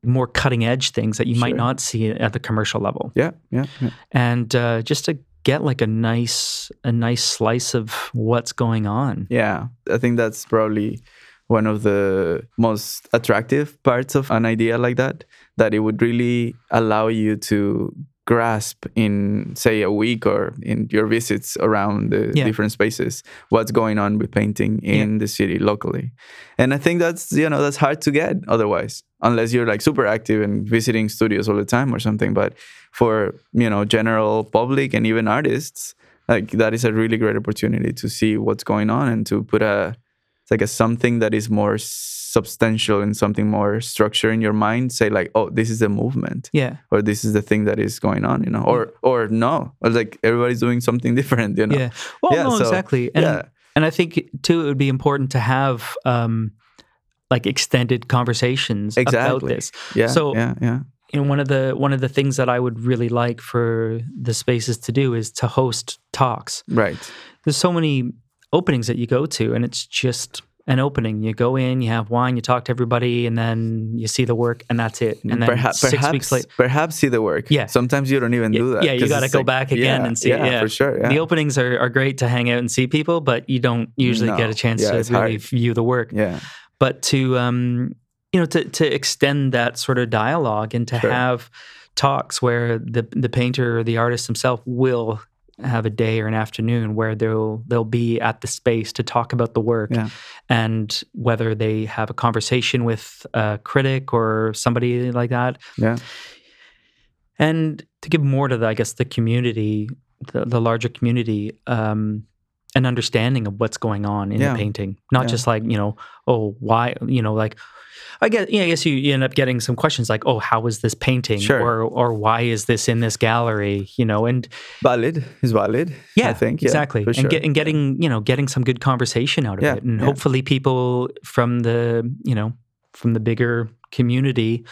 more cutting edge things that you might not see at the commercial level yeah. Yeah. Yeah. and uh, just to get like a nice a nice slice of what's going on Yeah, I think that's probably one of the most attractive parts of an idea like that. That it would really allow you to grasp in, say, a week or in your visits around the Yeah. different spaces what's going on with painting in the city locally. And I think that's you know that's hard to get otherwise, unless you're like super active and visiting studios all the time or something. But for you know general public and even artists, like that is a really great opportunity to see what's going on and to put a it's like a something that is more substantial and something more structure in your mind say like oh this is the movement yeah or this is the thing that is going on you know or or no or like everybody's doing something [laughs] different you know Yeah. Well, Yeah, no, so- exactly. And yeah. and I think too it would be important to have um like extended conversations about this. yeah So- yeah yeah You know, one of the one of the things that I would really like for the spaces to do is to host talks. right There's so many openings that you go to and it's just an opening. You go in, you have wine, you talk to everybody, and then you see the work, and that's it. And then perhaps six perhaps, weeks later, perhaps see the work Yeah. sometimes you don't even Yeah, do that yeah, you gotta go like- back again yeah, and see it, yeah, yeah. for sure yeah the openings are, are great to hang out and see people, but you don't usually No. get a chance to really hard. view the work. yeah but to um, you know to to extend that sort of dialogue and to Sure. have talks where the the painter or the artist himself will have a day or an afternoon where they'll they'll be at the space to talk about the work Yeah. and whether they have a conversation with a critic or somebody like that yeah and to give more to the, I guess the community, the, the larger community, um, an understanding of what's going on in Yeah. the painting, not Yeah. just like you know, oh, why, you know, like. I guess, yeah, I guess you, end up getting some questions like, "Oh, how is this painting?" Sure. or "Or why is this in this gallery?" You know, and valid is valid yeah, i think yeah, exactly, and, sure. get, and getting you know getting some good conversation out of it, and hopefully people from the you know from the bigger community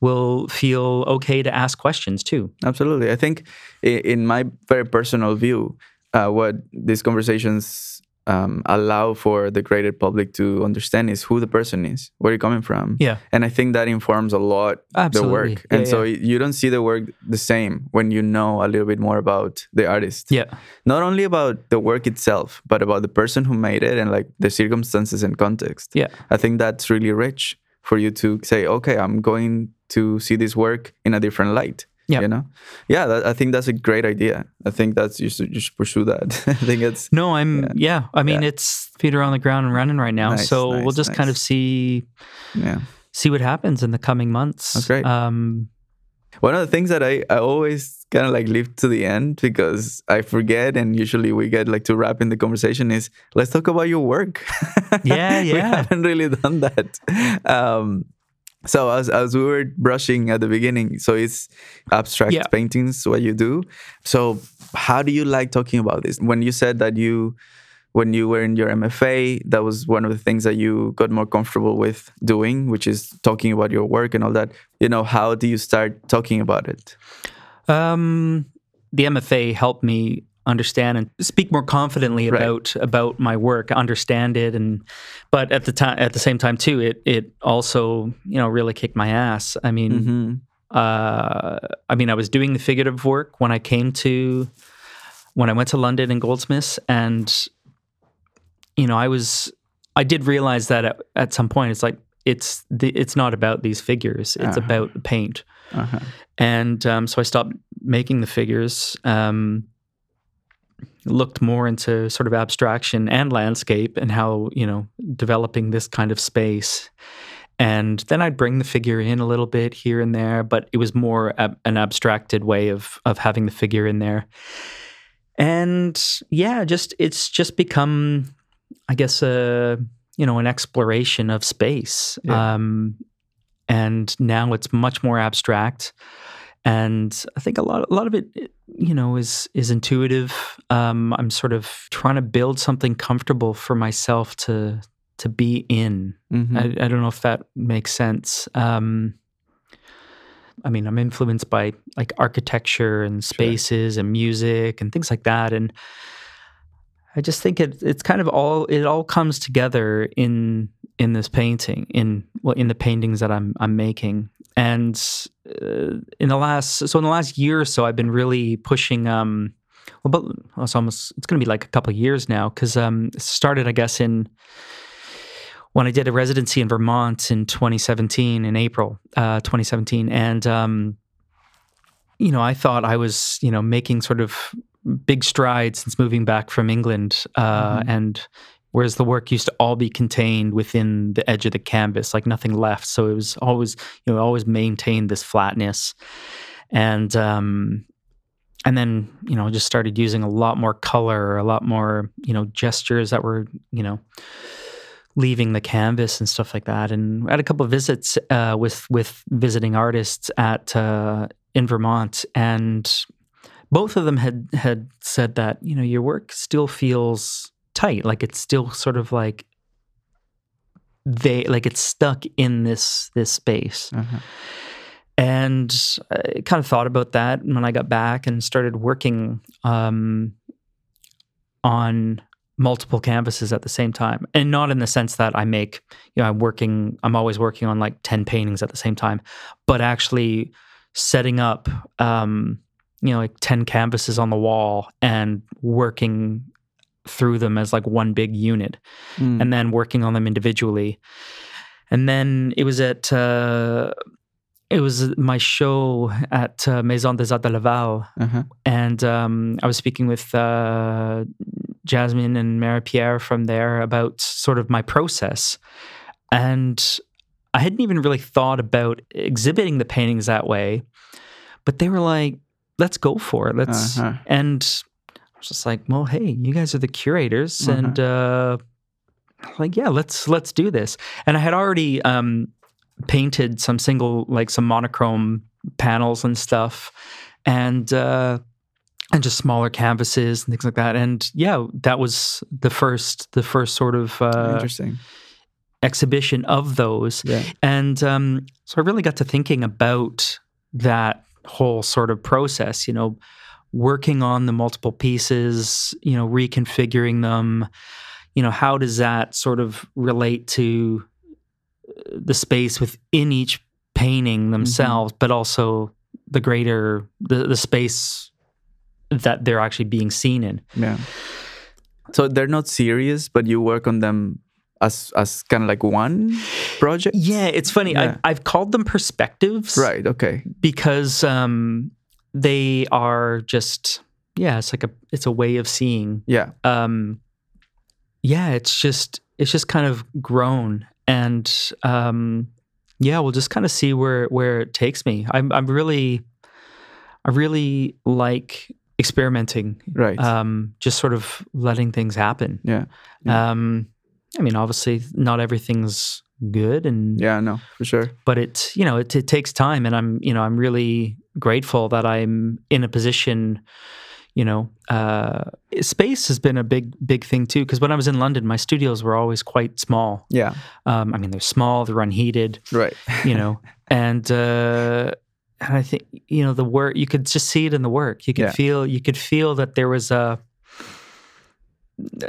will feel okay to ask questions too. Absolutely. I think, in my very personal view, uh, what these conversations um, allow for the greater public to understand is who the person is, where you're coming from. Yeah. And I think that informs a lot Absolutely. the work. Yeah, and so yeah. you don't see the work the same when you know a little bit more about the artist. Yeah, Not only about the work itself, but about the person who made it and like the circumstances and context. yeah. I think that's really rich for you to say, okay, I'm going to see this work in a different light. Yeah. You know? Yeah, that, I think that's a great idea. I think that's you should, you should pursue that. [laughs] I think it's No, I'm Yeah. yeah. I mean, Yeah. it's feet are on the ground and running right now. Nice, so we'll nice, just kind of see yeah. see what happens in the coming months. That's great. Um, One of the things that I, I always kind of like leave to the end because I forget and usually we get like to wrap in the conversation is let's talk about your work. Yeah, [laughs] yeah we haven't really done that. Um, so as as we were brushing at the beginning, so it's abstract Yeah. paintings what you do. So how do you like talking about this? When you said that you when you were in your MFA, that was one of the things that you got more comfortable with doing, which is talking about your work and all that. You know, how do you start talking about it? Um, the MFA helped me understand and speak more confidently Right. about about my work, understand it, and but at the time, at the same time too, it it also you know really kicked my ass. I mean, hmm uh, I mean, I was doing the figurative work when I came to when I went to London and Goldsmiths, and you know, I was I did realize that at, at some point, it's like it's the, it's not about these figures; it's Uh-huh. about the paint. Uh-huh. And um, so I stopped making the figures. Um, looked more into sort of abstraction and landscape and how you know developing this kind of space. And then i'd bring the figure in a little bit here and there but it was more ab- an abstracted way of of having the figure in there. And yeah just it's just become i guess a you know an exploration of space. Yeah. um and now it's much more abstract and i think a lot a lot of it you know is is intuitive um i'm sort of trying to build something comfortable for myself to to be in Mhm. I, I don't know if that makes sense. Um, I mean, I'm influenced by like architecture and spaces and music and things like that, and I just think it it's kind of all it all comes together in in this painting in well in the paintings that I'm I'm making. And uh, in the last so in the last year or so, I've been really pushing. Um, well, but well, it's almost it's going to be like a couple of years now because um, it started, I guess, in when I did a residency in Vermont in 2017, in April uh, 2017, and um, you know, I thought I was, you know, making sort of big strides since moving back from England, uh, Mhm. and whereas the work used to all be contained within the edge of the canvas, like nothing left, so it was always, you know, always maintained this flatness, and um, and then you know, just started using a lot more color, a lot more, you know, gestures that were, you know leaving the canvas and stuff like that. And I had a couple of visits uh, with with visiting artists at uh, in Vermont, and both of them had had said that you know your work still feels tight, like it's still sort of like they like it's stuck in this this space. Uh-huh. And I kind of thought about that when I got back and started working um, on multiple canvases at the same time. And not in the sense that I make, you know, I'm working, I'm always working on like 10 paintings at the same time, but actually setting up, um, you know, like 10 canvases on the wall and working through them as like one big unit Mm. and then working on them individually. And then it was at uh, it was my show at uh, Maison des Arts de Laval, Uh-huh. and um, I was speaking with uh, Jasmine and Marie-Pierre from there about sort of my process, and I hadn't even really thought about exhibiting the paintings that way, but they were like, "Let's go for it. Let's." Uh-huh. And just like, "Well, hey, you guys are the curators, and uh, like, yeah, let's let's do this." And I had already um, painted some single, like some monochrome panels and stuff, and uh, and just smaller canvases and things like that. And yeah, that was the first the first sort of uh, Interesting. exhibition of those. Yeah. And um, so I really got to thinking about that whole sort of process, you know, working on the multiple pieces, you know, reconfiguring them. You know, how does that sort of relate to uh, the space within each painting themselves, but also the greater the, the space that they're actually being seen in. Yeah. So they're not serious, but you work on them as as kind of like one project. Yeah, it's funny. Yeah. I've, I've called them perspectives. Right. Okay. because um, they are just yeah it's like a it's a way of seeing Yeah. um, yeah it's just it's just kind of grown and um, yeah, we'll just kind of see where where it takes me. I'm I'm really, I really like experimenting. Right. Um, just sort of letting things happen. yeah. Yeah. Um, I mean, obviously, not everything's good, and Yeah. No, for sure. but it you know it, it takes time, and I'm you know I'm really grateful that I'm in a position. You know, uh, space has been a big big thing too. Because when I was in London, my studios were always quite small. Yeah. Um, I mean, they're small, they're unheated Right. you know [laughs] and uh and i think you know the work you could just see it in the work you could Yeah. feel you could feel that there was a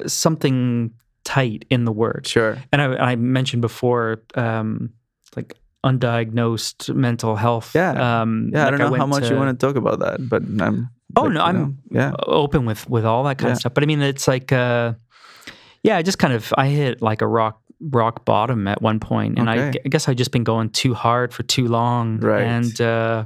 something tight in the work Sure. and i, I mentioned before um like undiagnosed mental health Yeah. um Yeah. I don't know how went much you want to talk about that, but I'm. Oh, like, no, I'm- know, yeah. open with with all that kind Yeah. of stuff but i mean it's like uh yeah i just kind of i hit like a rock rock bottom at one point and I, Okay. I guess i just been going too hard for too long Right. and uh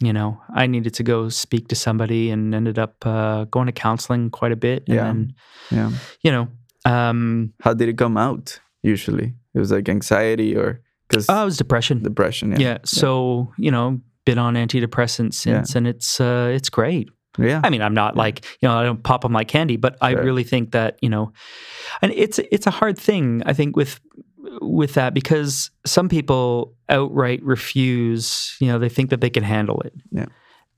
you know i needed to go speak to somebody and ended up uh going to counseling quite a bit and Yeah. then Yeah. you know um How did it come out? Usually, it was like anxiety or because oh, it was depression depression. yeah. Yeah. so you know been on antidepressants since and it's uh it's great Yeah. I mean, I'm not Yeah. like you know, I don't pop them like candy, but I really think that you know, and it's it's a hard thing. I think with with that because some people outright refuse. You know, they think that they can handle it. Yeah.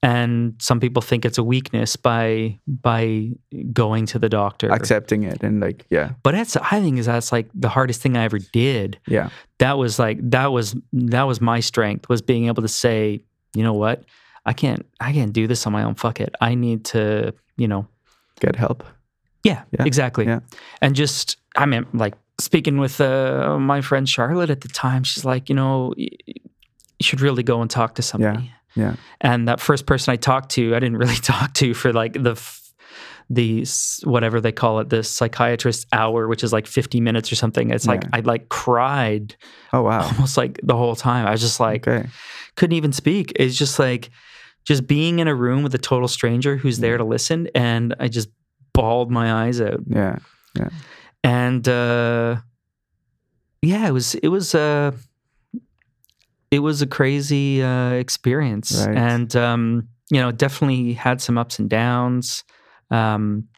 And some people think it's a weakness by by going to the doctor. Accepting it and like yeah, But that's I think is that's like the hardest thing I ever did. yeah, That was like that was that was my strength was being able to say, you know what, I can't I can't do this on my own. Fuck it. I need to you know get help. yeah, Yeah, exactly. yeah. And just, I mean, like speaking with uh, my friend Charlotte at the time, she's like, you know, you should really go and talk to somebody. yeah. And that first person I talked to, I didn't [laughs] really talk to for like the, the whatever they call it, the psychiatrist hour, which is like 50 minutes or something. It's like, I like cried Oh wow. [laughs] almost like the whole time. I was just like, okay. couldn't even speak. It's just like, just being in a room with a total stranger who's there to listen. And I just bawled my eyes out Yeah. Yeah. and uh yeah it was it was uh it was a crazy uh experience Right. and um you know definitely had some ups and downs um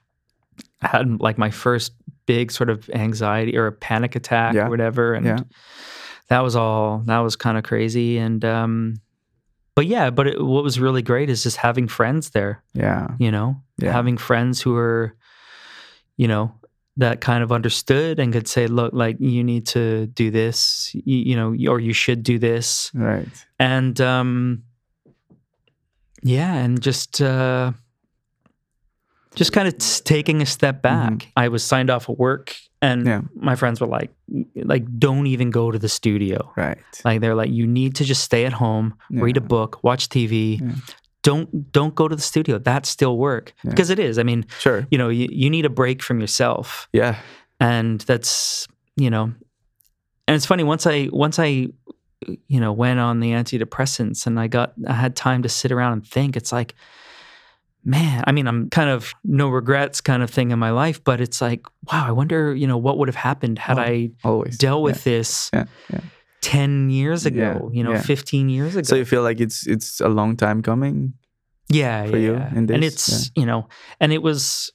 I had like my first big sort of anxiety or a panic attack Yeah. or whatever and Yeah. that was all that was kind of crazy and um but yeah but it, what was really great is just having friends there Yeah. you know Yeah. having friends who are you know that kind of understood and could say look like you need to do this you, you know or you should do this Right. and um yeah and just uh just kind of t- taking a step back i was signed off of work and Mm-hmm. Yeah. my friends were like like don't even go to the studio Right. like they're like you need to just stay at home read a book watch tv Yeah. Don't don't go to the studio that's still work Yeah. because it is i mean Sure. you know you, you need a break from yourself Yeah. and that's you know and it's funny once i once i you know went on the antidepressants and i got i had time to sit around and think it's like man i mean i'm kind of no regrets kind of thing in my life but it's like wow i wonder you know what would have happened had Oh, i Always. dealt Yeah. with this Yeah. Yeah. 10 years ago Yeah, you know yeah. 15 years ago So you feel like it's it's a long time coming. yeah for yeah, you yeah. and it's you know and it was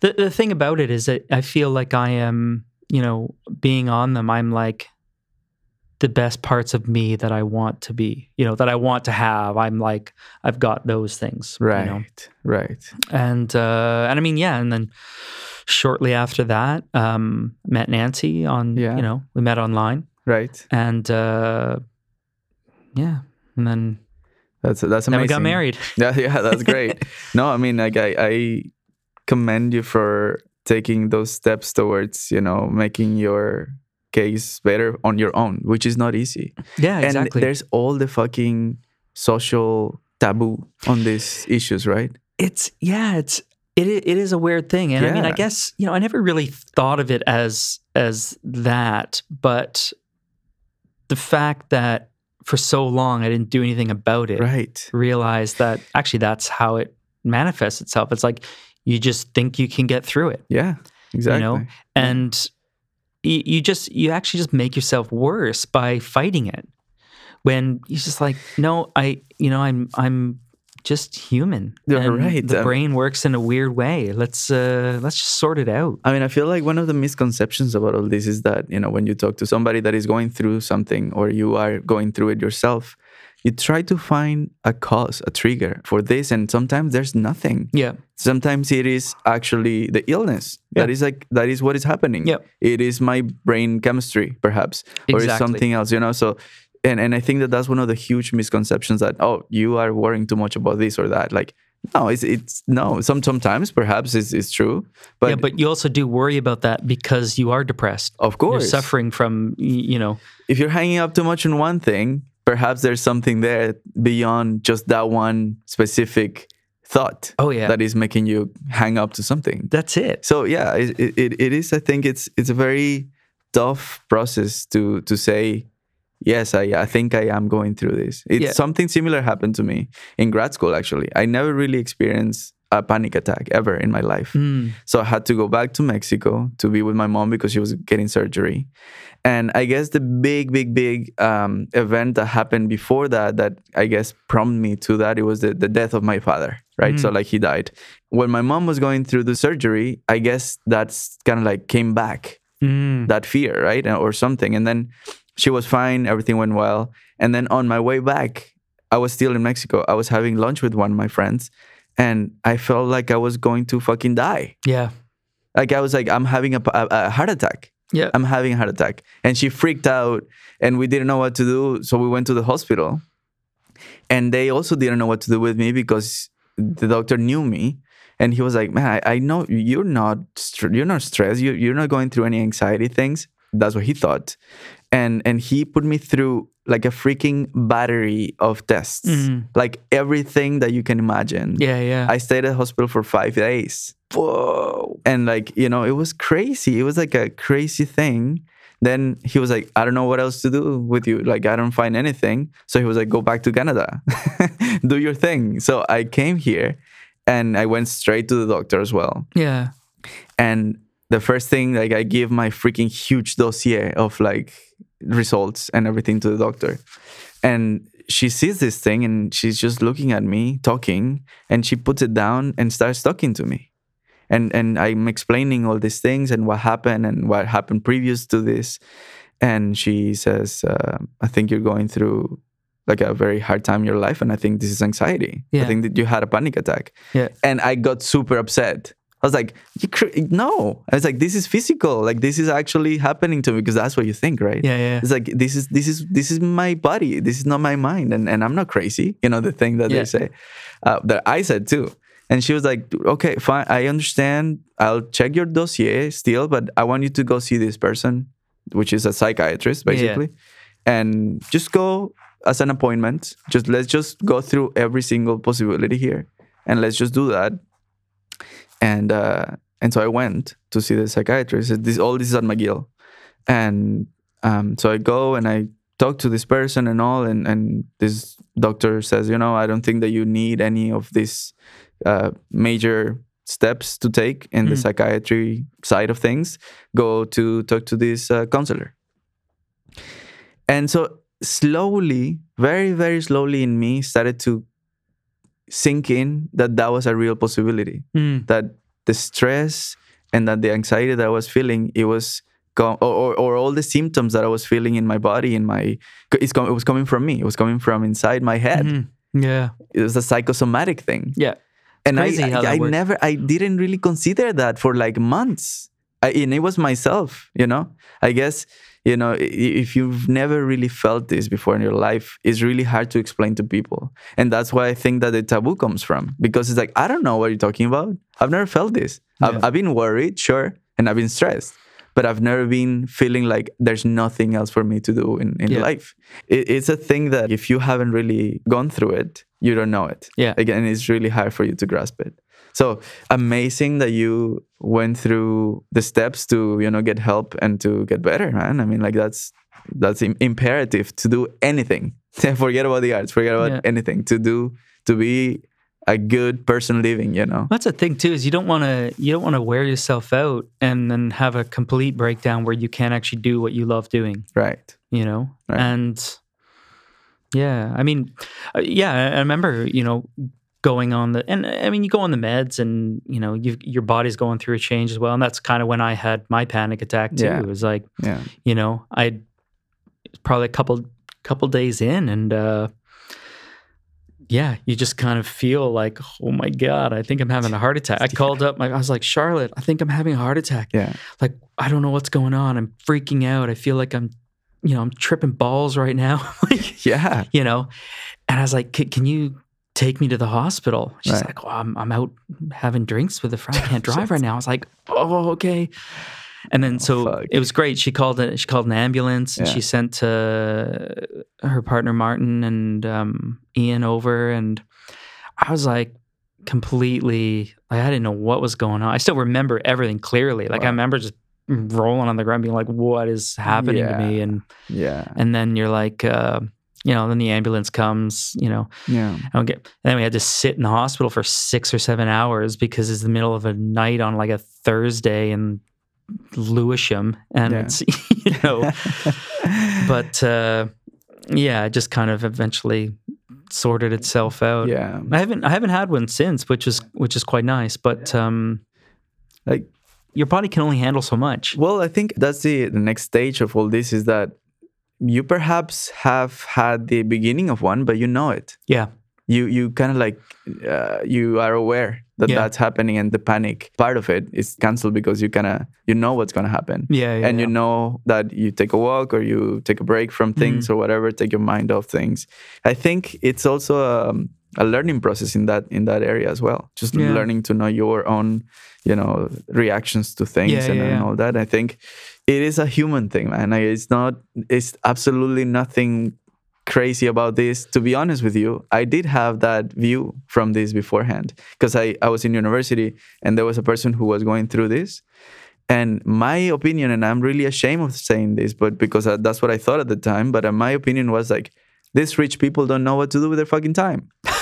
the the thing about it is that i feel like i am you know being on them i'm like the best parts of me that i want to be you know that i want to have i'm like i've got those things you Right. know? Right. and uh and i mean yeah and then shortly after that um met nancy on you know we met online Right. and uh yeah and then That's that's amazing. then we got married [laughs] Yeah, yeah, that's great. [laughs] no, I mean, like I, I commend you for taking those steps towards, you know, making your case better on your own, which is not easy. yeah And exactly there's all the fucking social taboo on these issues, right? It's yeah, it's it it is a weird thing, and I mean, I guess you know, I never really thought of it as as that, but the fact that for so long I didn't do anything about it, Right. realized that actually that's how it manifests itself. It's like you just think you can get through it, Yeah. Exactly. know, and you, you just you actually just make yourself worse by fighting it. When you're just like, no, I, you know, I'm I'm just human. Right. The brain works in a weird way. Let's uh let's just sort it out. I mean, I feel like one of the misconceptions about all this is that, you know, when you talk to somebody that is going through something or you are going through it yourself, you try to find a cause, a trigger for this. And sometimes there's nothing. Yeah. Sometimes it is actually the illness. That Yeah. is like, that is what is happening. Yeah. It is my brain chemistry, perhaps, or it's something else, you know? So, and, and I think that that's one of the huge misconceptions that, oh, you are worrying too much about this or that. Like, no, it's, it's no. Some sometimes perhaps it's, it's true, but, yeah, but you also do worry about that because you are depressed. of course You're suffering from you know. if you're hanging up too much on one thing, perhaps there's something there beyond just that one specific thought Oh yeah. that is making you hang up to something. That's it. So yeah, it, it, it is. I think it's it's a very tough process to to say. Yes, I, I think I am going through this. It's Yeah. something similar happened to me in grad school. Actually, I never really experienced a panic attack ever in my life. Mm. So I had to go back to Mexico to be with my mom because she was getting surgery. And I guess the big, big, big um, event that happened before that, that I guess prompted me to that, it was the, the death of my father, right? So, like, he died. When my mom was going through the surgery, I guess that's kind of like came back Mm. that fear, right? Or something. And then she was fine, everything went well. And then on my way back, I was still in Mexico. I was having lunch with one of my friends, and I felt like I was going to fucking die. Yeah. Like I was like, I'm having a, a, a heart attack. Yeah. I'm having a heart attack. And she freaked out and we didn't know what to do. So we went to the hospital. And they also didn't know what to do with me because the doctor knew me. And he was like, man, I, I know you're not str- you're not stressed. You, you're not going through any anxiety things. That's what he thought. And and he put me through like a freaking battery of tests. Mm. Like everything that you can imagine. Yeah. Yeah. I stayed at the hospital for five days. Whoa. And like, you know, it was crazy. It was like a crazy thing. Then he was like, I don't know what else to do with you. Like, I don't find anything. So he was like, go back to Canada, [laughs] do your thing. So I came here and I went straight to the doctor as well. yeah. And the first thing, like, I give my freaking huge dossier of like results and everything to the doctor. And she sees this thing and she's just looking at me, talking, and she puts it down and starts talking to me. And and I'm explaining all these things and what happened and what happened previous to this. And she says, uh, I think you're going through like a very hard time in your life. And I think this is anxiety. yeah. I think that you had a panic attack. Yeah. And I got super upset. I was like, no. I was like, this is physical. Like this is actually happening to me because that's what you think, right? Yeah. Yeah. It's like this is this is this is my body. This is not my mind, and and I'm not crazy. You know the thing that Yeah. they say uh, that I said too. And she was like, "Okay, fine. I understand. I'll check your dossier still, but I want you to go see this person, which is a psychiatrist, Yeah. basically, and just go as an appointment. Just let's just go through every single possibility here, and let's just do that." And uh, and so I went to see the psychiatrist. This all this is at McGill, and um, so I go and I talk to this person and all, and and this doctor says, you know, I don't think that you need any of these uh, major steps to take in the Mm. psychiatry side of things. Go to talk to this uh, counselor. And so slowly, very very slowly, in me started to sink in that that was a real possibility Mm. that the stress and that the anxiety that I was feeling, it was com- or, or, or all the symptoms that I was feeling in my body, in my it's com- it was coming from me. It was coming from inside my head. Mhm. Yeah. It was a psychosomatic thing. Yeah. and crazy I, I, I never, I didn't really consider that for like months. I, and it was myself, you know. I guess you know if you've never really felt this before in your life, it's really hard to explain to people, and that's why I think that the taboo comes from because it's like I don't know what you're talking about. I've never felt this. Yeah. I've, I've been worried, sure, and I've been stressed, but I've never been feeling like there's nothing else for me to do in, in Yeah. life. It, it's a thing that if you haven't really gone through it, you don't know it. Yeah. Again, it's really hard for you to grasp it. So amazing that you went through the steps to, you know, get help and to get better, man. I mean, like that's that's im- imperative to do anything. [laughs] forget about the arts, forget about Yeah. anything. To do to be a good person living. You know. That's the thing too is you don't want to you don't want to wear yourself out and then have a complete breakdown where you can't actually do what you love doing. Right. You know, Right. and yeah, I mean, uh, yeah, I remember you know going on the and I mean you go on the meds and you know you your body's going through a change as well, and that's kind of when I had my panic attack too. Yeah. It was like Yeah. you know i probably a couple couple days in and uh yeah you just kind of feel like oh my god i think i'm having a heart attack i called up my, i was like charlotte i think i'm having a heart attack Yeah. like i don't know what's going on i'm freaking out i feel like i'm you know i'm tripping balls right now [laughs] like Yeah. you know and i was like "Can- can you take me to the hospital. She's Right. like oh, I'm, I'm out having drinks with a friend i can't drive right now. I was like oh okay. And then so fuck. it was great. She called it she called an ambulance and she sent uh, her partner martin and um, ian over. And i was like completely like, i didn't know what was going on. I still remember everything clearly. Like i remember just rolling on the ground being like what is happening to me? And Yeah. and then you're like uh, you know then the ambulance comes you know Yeah. I don't get. And then we had to sit in the hospital for six or seven hours because it's the middle of a night on like a Thursday in Lewisham, and Yeah. it's [laughs] you know. [laughs] but uh, yeah, it just kind of eventually sorted itself out. yeah. I haven't I haven't had one since, which is which is quite nice. But um, Like your body can only handle so much. Well, I think that's the, the next stage of all this is that you perhaps have had the beginning of one, but you know it. Yeah, You you kind of like uh, you are aware that Yeah. that's happening, and the panic part of it is cancelled because you kind of you know what's gonna happen, yeah, yeah and you know that you take a walk or you take a break from things or whatever, take your mind off things. I think it's also a, a learning process in that in that area as well. Just Yeah. learning to know your own, you know, reactions to things Yeah, and, yeah, and all that. I think it is a human thing, man. Like, It's not. It's absolutely nothing crazy about this. To be honest with you, I did have that view from this beforehand because I I was in university and there was a person who was going through this. And my opinion, and I'm really ashamed of saying this, but because uh, that's what I thought at the time, but uh, my opinion was like, these rich people don't know what to do with their fucking time. [laughs]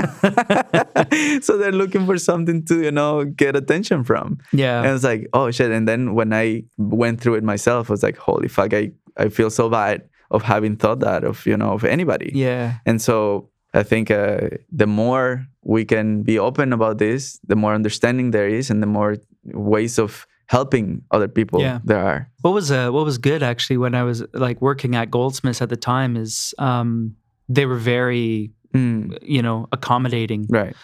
[laughs] so they're looking for something to, you know, get attention from. yeah, And it's like, oh shit. And then when I went through it myself, I was like, holy fuck, I, I feel so bad of having thought that of, you know, of anybody. yeah, And so I think uh, the more we can be open about this, the more understanding there is, and the more ways of helping other people Yeah. there are. What was uh, what was good actually when I was like working at Goldsmiths at the time is um, they were very Mm, you know accommodating. right.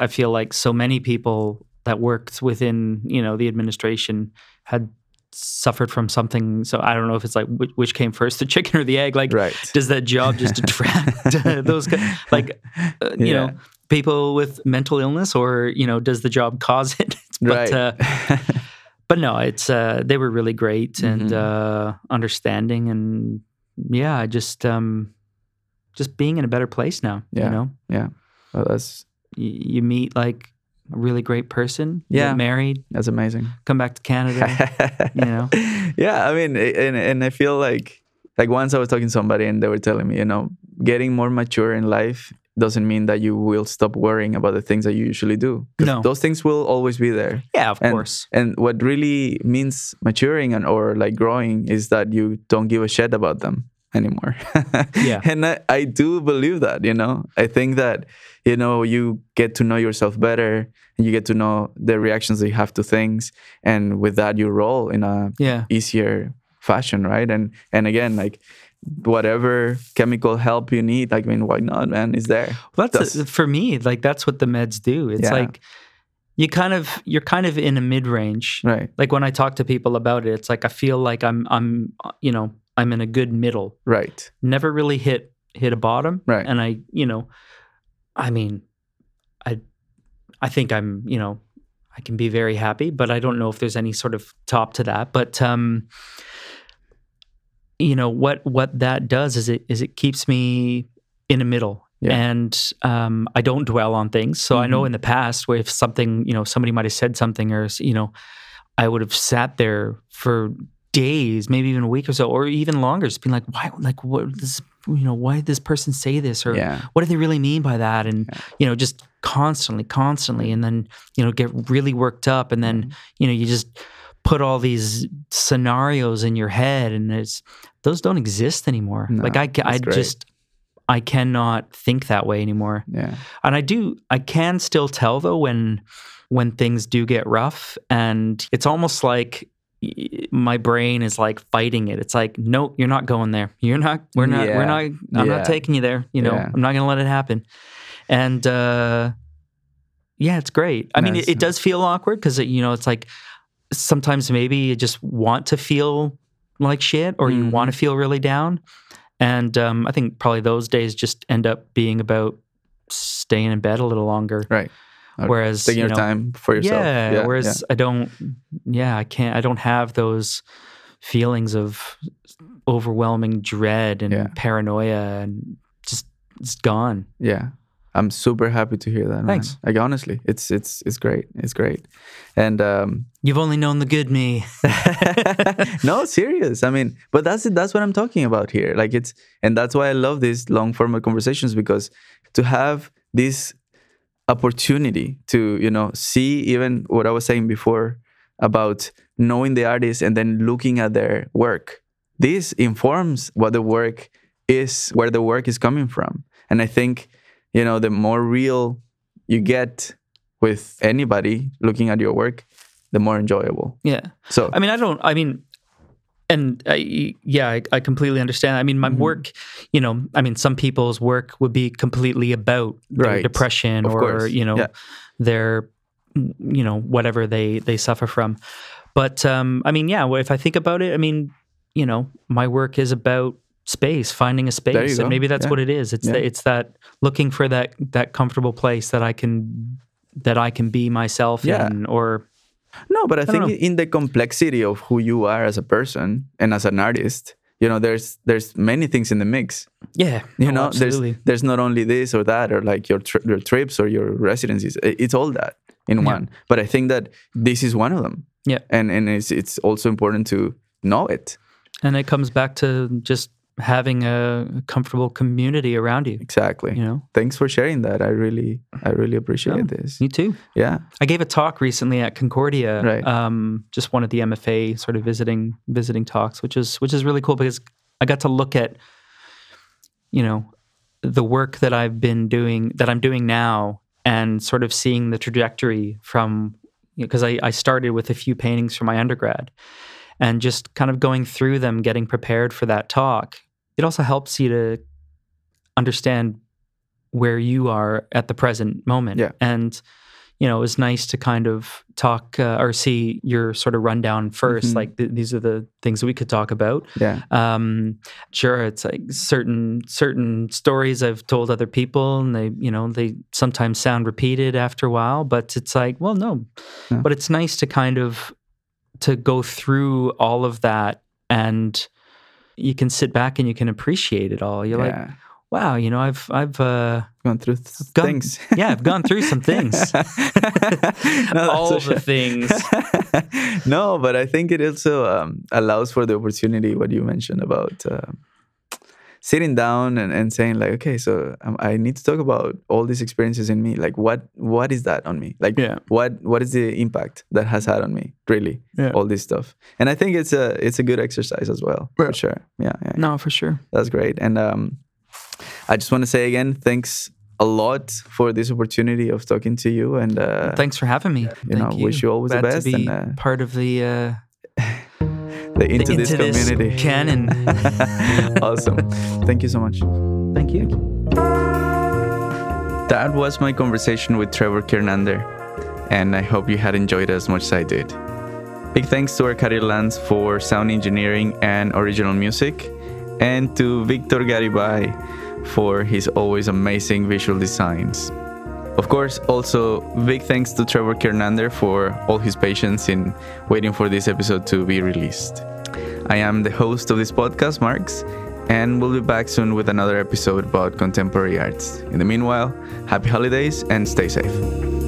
I feel like so many people that worked within you know the administration had suffered from something. So I don't know if it's like which, which came first, [laughs] the chicken or the egg. Like, Right. does that job just [laughs] attract those ki- like uh, you Yeah. know people with mental illness, or you know does the job [laughs] cause it? but right. uh, but no, it's uh, they were really great and Mhm. uh, understanding, and yeah, I just um, just being in a better place now. Yeah. You know, well, that's you, you meet like a really great person, Yeah. get married, that's amazing. come back to Canada. you know? [laughs] yeah i mean and, and i feel like like once i was talking to somebody and they were telling me you know getting more mature in life doesn't mean that you will stop worrying about the things that you usually do. No. those things will always be there yeah, of and, course. and what really means maturing and or like growing is that you don't give a shit about them anymore Yeah. [laughs] and I, I do believe that you know i think that you know you get to know yourself better and you get to know the reactions that you have to things and with that you roll in a Yeah, easier fashion right and and again like whatever chemical help you need like i mean why not man is there well, that's, That's- for me. Like that's what the meds do. It's Yeah. like you kind of you're kind of in a mid range. right Like when I talk to people about it, it's like I feel like I'm I'm you know I'm in a good middle. right Never really hit hit a bottom. Right. And I you know, I mean, I I think I'm you know I can be very happy, but I don't know if there's any sort of top to that. But um, you know what what that does is it is it keeps me in the middle. Yeah. And um, I don't dwell on things. So I know Mhm. in the past where if something, you know, somebody might have said something or, you know, I would have sat there for days, maybe even a week or so, or even longer, just being like, why, like, what, this you know, why did this person say this, or Yeah. what do they really mean by that, and you know, just constantly, constantly, and then you know, get really worked up, and then mm-hmm. you know, you just put all these scenarios in your head, and it's those don't exist anymore. No, like I, I great. just, I cannot think that way anymore Yeah. and I do I can still tell though when when things do get rough and it's almost like my brain is like fighting it. It's like no, you're not going there. You're not we're not Yeah. we're not I'm Yeah. not taking you there, you know. Yeah. I'm not going to let it happen. And uh yeah, it's great. I mean, it, it does feel awkward cuz you know, it's like sometimes maybe you just want to feel like shit or you Mhm. want to feel really down. And um, I think probably those days just end up being about staying in bed a little longer. Right. Whereas Taking you your time for yourself. Yeah, Whereas I don't. Yeah, I can't. I don't have those feelings of overwhelming dread and Yeah. paranoia and just it's gone. yeah i'm super happy to hear that man. Thanks. like honestly it's it's it's great it's great and um You've only known the good me. [laughs] [laughs] no serious i mean but that's it that's what i'm talking about here like it's and that's why i love these long formal conversations because to have this opportunity to you know see even what i was saying before about knowing the artist and then looking at their work this informs what the work is where the work is coming from and i think you know the more real you get with anybody looking at your work the more enjoyable yeah. so I mean, I don't. I mean, and I, yeah, I, I completely understand. I mean, my Mhm. work. You know, I mean, some people's work would be completely about their Right. depression Of or course. you know Yeah. their you know whatever they they suffer from. But um, I mean, yeah, if I think about it, I mean, you know, my work is about space, finding a space, and maybe that's Yeah. what it is. It's Yeah. the, it's that looking for that that comfortable place that I can that I can be myself Yeah. in, or No, but I, don't think in the complexity of who you are as a person and as an artist, you know, there's there's many things in the mix. yeah, You no, know, there's there's not only this or that or like your tri- your trips or your residencies. It's all that in Yeah. one. But I think that this is one of them. Yeah. and and it's it's also important to know it And it comes back to just having a comfortable community around you. exactly. You know, Thanks for sharing that. I really I really appreciate Oh, this. me too. Yeah, I gave a talk recently at Concordia, Right. um, just one of the MFA sort of visiting visiting talks, which is which is really cool because I got to look at, you know, the work that I've been doing that I'm doing now, and sort of seeing the trajectory from because I, I started with a few paintings from my undergrad, and just kind of going through them, getting prepared for that talk. It also helps you to understand where you are at the present moment. Yeah. And you know, it was nice to kind of talk uh, or see your sort of rundown 1st Mhm. Like th- these are the things that we could talk about. yeah, Um, sure, it's like certain certain stories I've told other people, and they you know they sometimes sound repeated after a while. But it's like, well, no. Yeah. But it's nice to kind of to go through all of that, and you can sit back and you can appreciate it all. You're like, wow, you know, I've I've uh, Gone through th- gone- things. [laughs] yeah, I've gone through some things. [laughs] No, all the things. [laughs] no, but I think it also um, allows for the opportunity. What you mentioned about uh, sitting down and, and saying like, okay, so um, I need to talk about all these experiences in me. Like, what what is that on me? Like, Yeah. what what is the impact that has had on me? Really, Yeah. all this stuff. And I think it's a it's a good exercise as well, Yeah. for sure. Yeah, yeah. No, for sure. That's great. And um, I just want to say again, thanks a lot for this opportunity of talking to you. And uh, Thanks for having me. you know, Thank wish you always the best To be and, uh, part of the uh, [laughs] the into, the this Into This community. canon. [laughs] awesome. Thank you so much. Thank you. That was my conversation with Trevor Kiernander, and I hope you had enjoyed it as much as I did. Big thanks to Arcadia Lands for sound engineering and original music, and to Victor Garibay for his always amazing visual designs. Of course, also big thanks to Trevor Kiernander for all his patience in waiting for this episode to be released. I am the host of this podcast, Marks, and we'll be back soon with another episode about contemporary arts. In the meanwhile, happy holidays and stay safe.